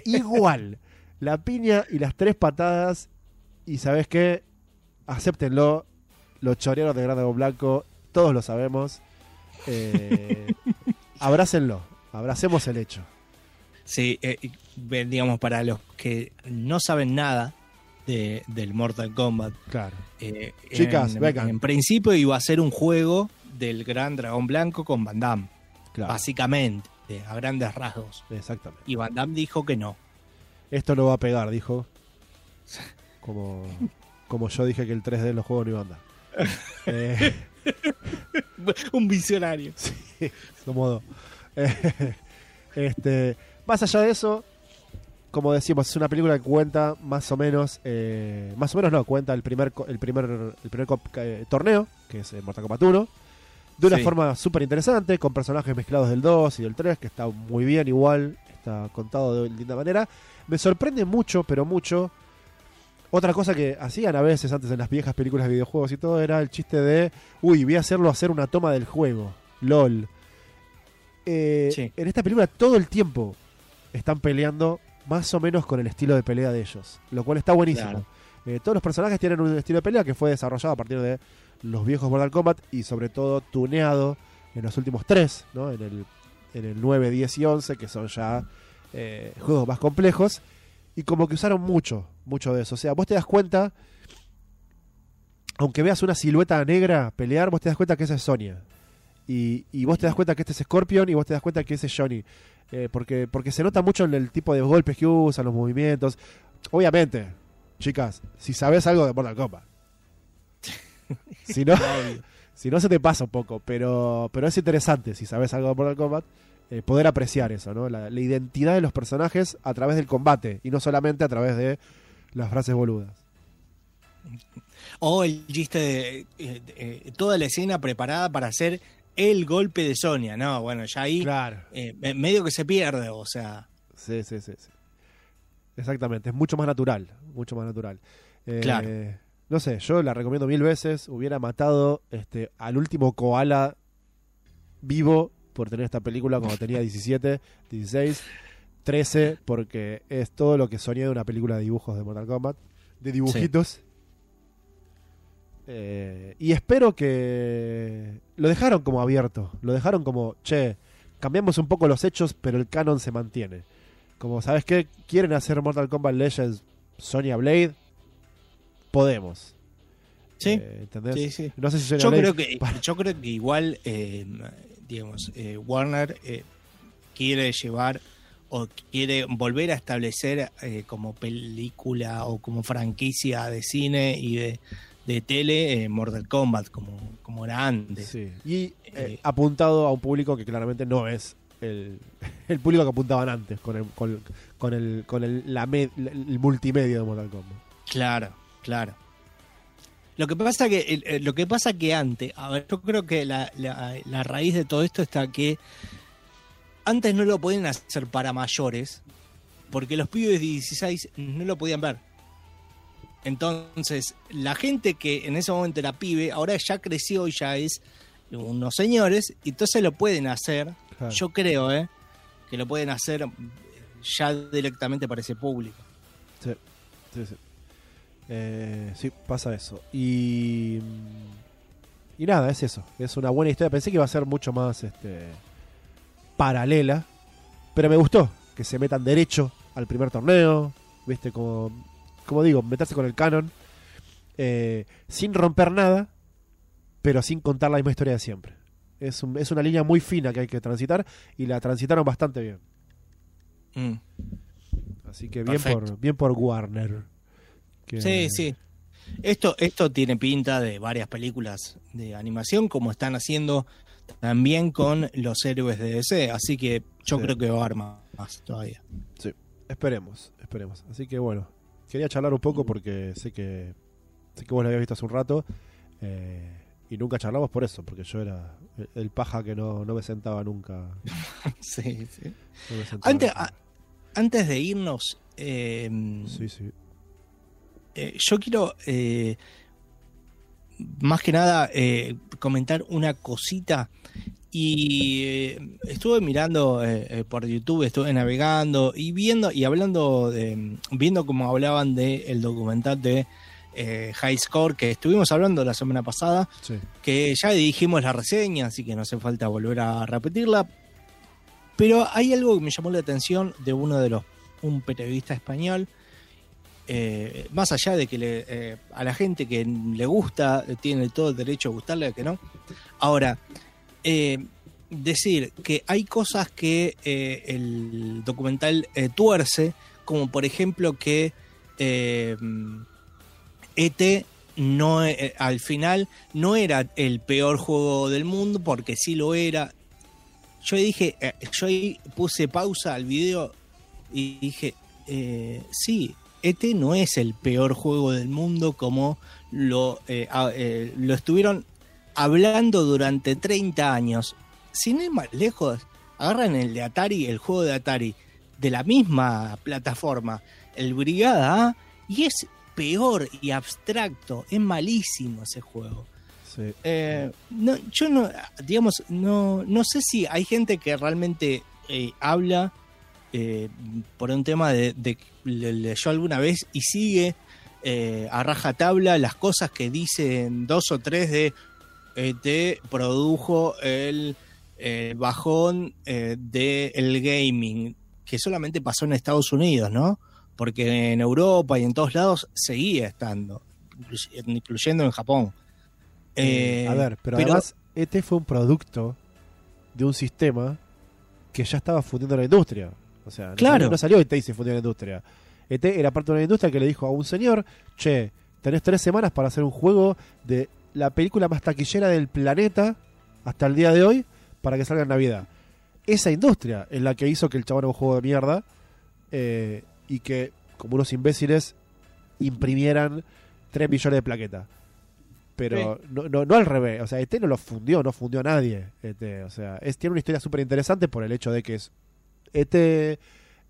Igual. La piña y las tres patadas. Y sabes qué? Acéptenlo. Los choreros de Gran Dragón Blanco, todos lo sabemos. Eh, abrácenlo. Abracemos el hecho. Sí, eh, digamos, para los que no saben nada de, del Mortal Kombat. Claro. eh, Chicas, en, vengan. en principio iba a ser un juego del Gran Dragón Blanco con Van Damme, Claro. básicamente, a grandes rasgos. Exactamente. Y Van Damme dijo que no. Esto no va a pegar, dijo. Como, como yo dije que el 3D en los juegos no iba a andar. Eh, un visionario. Sí, modo. Eh, este, más allá de eso, como decimos, es una película que cuenta más o menos, eh, más o menos no, cuenta el primer el primer el primer eh, torneo, que es Mortal Kombat 1, de una Sí. forma súper interesante, con personajes mezclados del 2 y del 3, que está muy bien igual, está contado de linda manera. Me sorprende mucho, pero mucho. Otra cosa que hacían a veces antes en las viejas películas de videojuegos y todo era el chiste de, uy, voy a hacerlo hacer una toma del juego. LOL. Eh, Sí. En esta película todo el tiempo están peleando más o menos con el estilo de pelea de ellos, lo cual está buenísimo. Claro. Eh, todos los personajes tienen un estilo de pelea que fue desarrollado a partir de los viejos Mortal Kombat y sobre todo tuneado en los últimos tres, ¿no? en, el, en el 9, 10 y 11, que son ya eh, juegos más complejos. Y como que usaron mucho, mucho de eso. O sea, vos te das cuenta, aunque veas una silueta negra pelear, vos te das cuenta que esa es Sonia. Y, y vos te das cuenta que este es Scorpion y vos te das cuenta que ese es Johnny. Eh, porque, porque se nota mucho en el tipo de golpes que usan, los movimientos. Obviamente, chicas, si sabes algo de Mortal Kombat. si no, si no se te pasa un poco, pero, pero es interesante si sabes algo de Mortal Kombat. eh, poder apreciar eso, ¿no? La, la identidad de los personajes a través del combate y no solamente a través de las frases boludas. O el chiste de eh, eh, toda la escena preparada para hacer el golpe de Sonia. No, bueno, ya ahí Claro. eh, me- medio que se pierde, o sea. Sí, sí, sí, sí. Exactamente, es mucho más natural, mucho más natural. Eh, Claro. No sé, yo la recomiendo mil veces. Hubiera matado este, al último koala vivo por tener esta película cuando tenía 17, 16, 13, porque es todo lo que soñé de una película de dibujos de Mortal Kombat, de dibujitos. Eh, y espero que lo dejaron como abierto, lo dejaron como, che, cambiamos un poco los hechos, pero el canon se mantiene. Como, ¿sabes qué? ¿Quieren hacer Mortal Kombat Legends Sonya Blade? Podemos. Sí, Eh, ¿Entendés? sí, sí. No sé si Yo creo que, yo creo que igual, eh, digamos, eh, Warner eh, quiere llevar o quiere volver a establecer eh, como película o como franquicia de cine y de, de tele Mortal Kombat como, como era antes. Sí. Y apuntado a un público que claramente no es el, el público que apuntaban antes con el, con, con el, con el, la med- el multimedia de Mortal Kombat. Claro, claro. Lo que pasa que el- lo que pasa que antes, a ver, yo creo que la, la- la raíz de todo esto está que antes no lo podían hacer para mayores, porque los pibes de 16 no lo podían ver. Entonces, la gente que en ese momento era pibe, ahora ya creció y ya es unos señores, y entonces lo pueden hacer, Claro. yo creo, ¿eh? Que lo pueden hacer ya directamente para ese público. Sí, sí, sí. Eh, sí, pasa eso. Y. Y nada, es eso. Es una buena historia. Pensé que iba a ser mucho más este, paralela. Pero me gustó que se metan derecho al primer torneo. ¿Viste? Como, como digo, meterse con el canon. eh, sin romper nada. Pero sin contar la misma historia de siempre. Es, un- es una línea muy fina que hay que transitar. Y la transitaron bastante bien. Mm. Así que bien Perfecto. por, bien por Warner. Que- Sí, sí. Esto, esto tiene pinta de varias películas de animación, como están haciendo también con los héroes de DC. Así que yo Sí. creo que va a haber más, todavía. Sí, esperemos, esperemos. Así que bueno, quería charlar un poco porque sé que sé que vos lo habías visto hace un rato eh, y nunca charlamos por eso, porque yo era el, paja que no, no me sentaba nunca. Sí, sí. no me sentaba Antes, a- antes de irnos, eh, Sí, sí. Eh, yo quiero eh, más que nada eh, comentar una cosita. Y eh, estuve mirando por YouTube, estuve navegando y viendo y hablando de, viendo como hablaban del documental de eh, High Score que estuvimos hablando la semana pasada, sí. que ya dijimos la reseña, así que no hace falta volver a repetirla. Pero hay algo que me llamó la atención de uno de los, un periodista español, eh, más allá de que eh, a la gente que le gusta, tiene todo el derecho a gustarle, que no. Ahora, eh, decir que hay cosas que el documental tuerce, como por ejemplo que ET no, eh, al final no era el peor juego del mundo, porque sí lo era. Yo dije, yo ahí puse pausa al video y dije, sí, ET no es el peor juego del mundo como lo, eh, a- eh, lo estuvieron hablando durante 30 años. Sin ir más lejos, agarran el de Atari, el juego de Atari, de la misma plataforma, el Brigada A, y es peor y abstracto, es malísimo ese juego. sí. Eh, no, yo no, digamos, no, no sé si hay gente que realmente eh, habla eh, por un tema de, de le leyó alguna vez y sigue eh, a rajatabla las cosas que dicen dos o tres de eh, te produjo el eh, bajón del gaming, que solamente pasó en Estados Unidos, ¿no? Porque en Europa y en todos lados seguía estando, incluy- incluyendo en Japón. Eh, a ver, pero, además, ET fue un producto de un sistema que ya estaba fundiendo la industria. O sea, no, Claro. salió, no salió ET y se fundió la industria. ET era parte de una industria que le dijo a un señor, che, tenés tres semanas para hacer un juego de la película más taquillera del planeta hasta el día de hoy para que salga en Navidad. Esa industria es la que hizo que el chabón era un juego de mierda eh, y que, como unos imbéciles, imprimieran 3 millones de plaquetas. Pero no, no, no al revés. O sea, ET no lo fundió, no fundió a nadie. ET. O sea, es, tiene una historia súper interesante por el hecho de que es ET,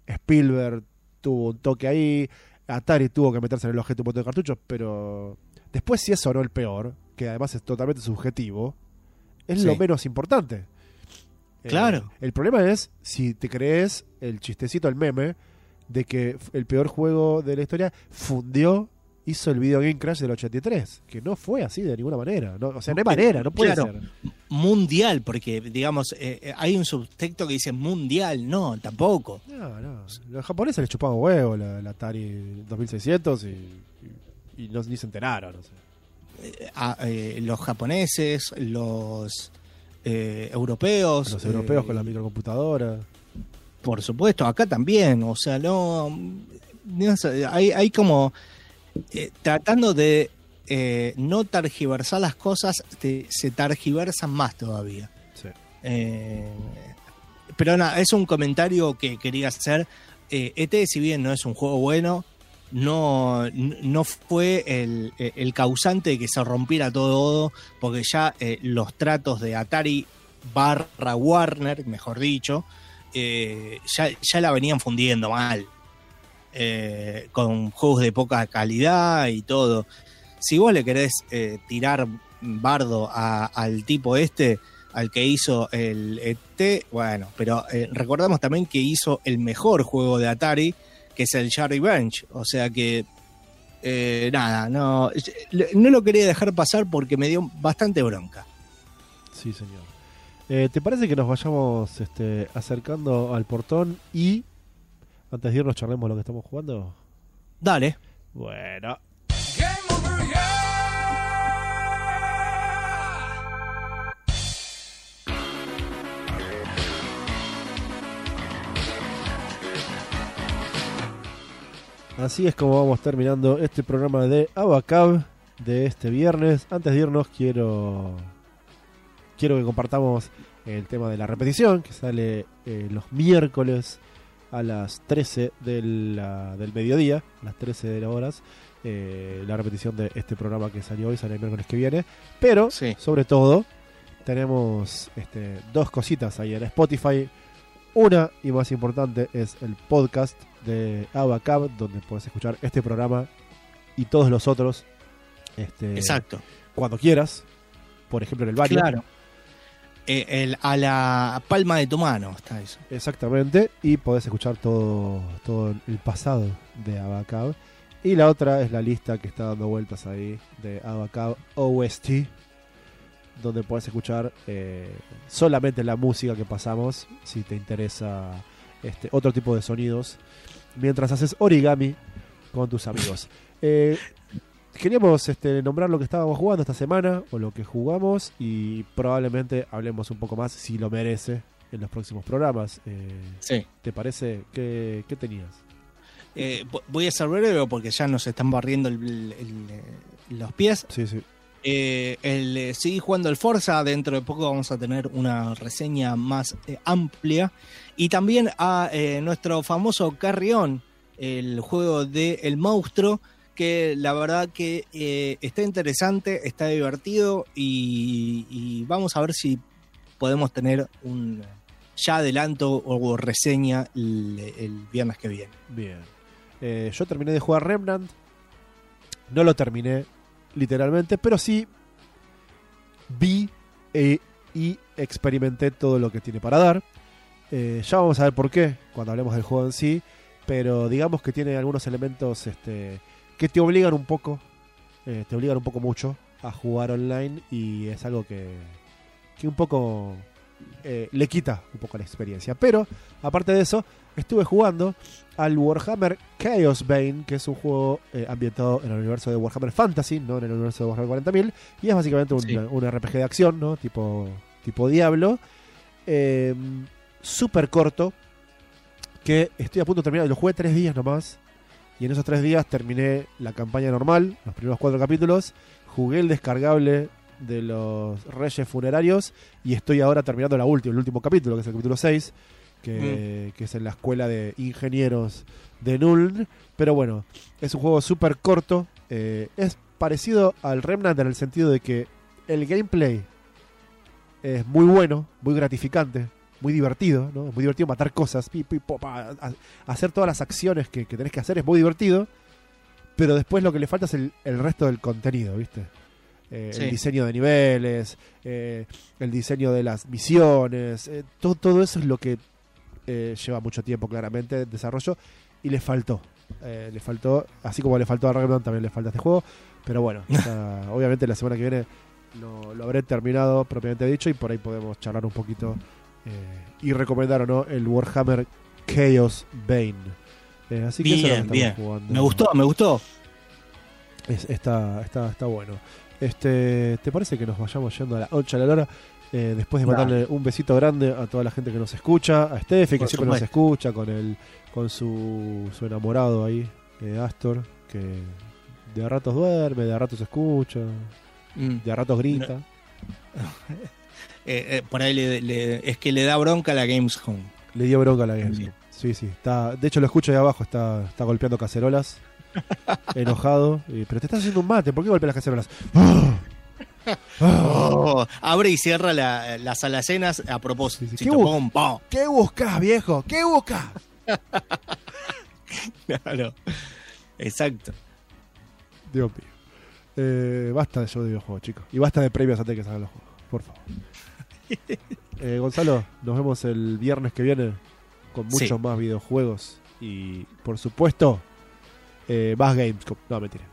Spielberg tuvo un toque ahí, Atari tuvo que meterse en el objeto un montón de cartuchos, pero después si eso no el peor, que además es totalmente subjetivo, es Sí. lo menos importante. Eh, Claro. el problema es si te crees el chistecito, el meme, de que el peor juego de la historia fundió hizo el Video Game Crash del 83, que no fue así de ninguna manera. No, o sea, no hay manera, no puede Claro. ser. Mundial, porque digamos, eh, eh, hay un subtexto que dice mundial, no, tampoco. No, no. Los japoneses les chupaban huevo la, la Atari 2600 y, y, y no, ni se enteraron. o sea. Eh, a- eh, los japoneses, los europeos. Los europeos con la microcomputadora. Por supuesto, acá también, o sea, no, no sé, hay, hay como eh, tratando de eh, no targiversar las cosas, te- se targiversan más todavía. Sí. Eh, pero nada, es un comentario que quería hacer. ET, si bien no es un juego bueno, no, no fue el, el causante de que se rompiera todo, porque ya los tratos de Atari barra Warner, mejor dicho, eh, ya, ya la venían fundiendo mal. Eh, con juegos de poca calidad y todo. Si vos le querés eh, tirar bardo al tipo este, al que hizo el ET, bueno, pero eh, recordamos también que hizo el mejor juego de Atari, que es el Jar Revenge. O sea que, nada, no, no lo quería dejar pasar porque me dio bastante bronca. Sí, señor. ¿Te parece que nos vayamos este, acercando al portón y antes de irnos charlemos lo que estamos jugando? Dale. Bueno. Así es como vamos terminando este programa de Abacab de este viernes. Antes de irnos quiero quiero que compartamos el tema de la repetición que sale eh, los miércoles a las 13 de la- del mediodía, a las 13 de las horas. eh, la repetición de este programa que salió hoy sale el miércoles que viene. Pero, Sí. sobre todo, tenemos este, dos cositas ahí en Spotify. Una y más importante es el podcast de Abacab, donde puedes escuchar este programa y todos los otros este, Exacto. cuando quieras. Por ejemplo, en el baño. Claro. Eh, el- a la palma de tu mano está eso. Exactamente. Y podés escuchar todo, todo el pasado de Abacab. Y la otra es la lista que está dando vueltas ahí de Abacab OST. Donde puedes escuchar eh, solamente la música que pasamos. Si te interesa este, otro tipo de sonidos. Mientras haces origami con tus amigos. Eh, queríamos este, nombrar lo que estábamos jugando esta semana. O lo que jugamos. Y probablemente hablemos un poco más si lo merece en los próximos programas. Eh, Sí. ¿Te parece? ¿Qué, qué tenías? Eh, vo- voy a ser breve porque ya nos están barriendo el- el- el- los pies. Sí, sí. Eh, el, eh, seguí jugando el Forza. Dentro de poco vamos a tener una reseña más eh, amplia. Y también a eh, nuestro famoso Carrión, el juego de El Monstruo, que la verdad que eh, está interesante, está divertido y, vamos a ver si podemos tener un ya adelanto o reseña el, viernes que viene. Bien. Eh, yo terminé de jugar Remnant. No lo terminé literalmente, pero sí vi eh, y experimenté todo lo que tiene para dar. Ya vamos a ver por qué cuando hablemos del juego en sí, pero digamos que tiene algunos elementos este, que te obligan un poco, eh, te obligan un poco mucho a jugar online y es algo que, que un poco eh, le quita un poco la experiencia. Pero aparte de eso, estuve jugando al Warhammer Chaos Bane, que es un juego eh, ambientado en el universo de Warhammer Fantasy, no en el universo de Warhammer 40.000, y es básicamente un, Sí. un RPG de acción, ¿no? Tipo, tipo Diablo. Eh, Súper corto, que estoy a punto de terminar, lo jugué tres días nomás, y en esos tres días terminé la campaña normal, los primeros cuatro capítulos, jugué el descargable de los Reyes Funerarios, y estoy ahora terminando la última, el último capítulo, que es el capítulo 6, que, que es en la escuela de ingenieros de Nuln. Pero bueno, es un juego súper corto. eh, es parecido al Remnant en el sentido de que el gameplay es muy bueno, muy gratificante, muy divertido, ¿no? Es muy divertido matar cosas, pi, pi, po, pa, a- a- hacer todas las acciones que, que tenés que hacer es muy divertido. Pero después lo que le falta es el, el resto del contenido, ¿viste? Eh, Sí. El diseño de niveles, eh, el diseño de las misiones, eh, todo, todo eso es lo que lleva mucho tiempo claramente de desarrollo y le faltó. Le faltó, así como le faltó a Ragnar, también le falta este juego. Pero bueno, obviamente la semana que viene lo, lo habré terminado propiamente dicho y por ahí podemos charlar un poquito eh, y recomendar o no el Warhammer Chaos Bane. Eh, así que eso es lo que Bien, jugando. Me gustó, me gustó. Es- está, está, está bueno. Este, ¿Te parece que nos vayamos yendo a la 8 de la hora? Eh, después de mandarle un besito grande a toda la gente que nos escucha, a Steffi que Por siempre nos escucha, con el, con su, su enamorado ahí, Astor, que de a ratos duerme, de a ratos escucha, Mm. de a ratos grita. Eh, por ahí le- le- es que le da bronca a la Gamescom. Le dio bronca a la Gamescom. Bien. Sí, sí. Está, de hecho, lo escucho ahí abajo, está, está golpeando cacerolas, enojado. y, Pero te estás haciendo un mate, ¿por qué golpeas las cacerolas? Oh, abre y cierra la- las alacenas a propósito. Sí, sí. ¿Qué. ¿Qué buscas, viejo? ¿Qué buscas? Claro. Exacto. Dios mío. Eh, basta de show de videojuegos, chicos. Y basta de premios antes de que salgan los juegos. Por favor. Eh, Gonzalo, nos vemos el viernes que viene con muchos Sí. más videojuegos. Y por supuesto, eh, más games. No, mentira.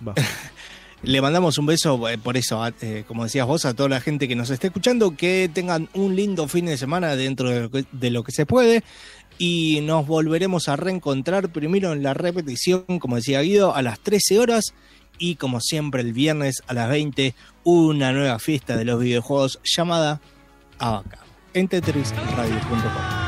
Más. Le mandamos un beso eh, por eso, a- eh, como decías vos, a toda la gente que nos está escuchando, que tengan un lindo fin de semana dentro de lo que, de lo que se puede. Y nos volveremos a reencontrar primero en la repetición, como decía Guido, a las 13 horas. Y como siempre, el viernes a las 20, una nueva fiesta de los videojuegos llamada Abaca en tetrisradio.com.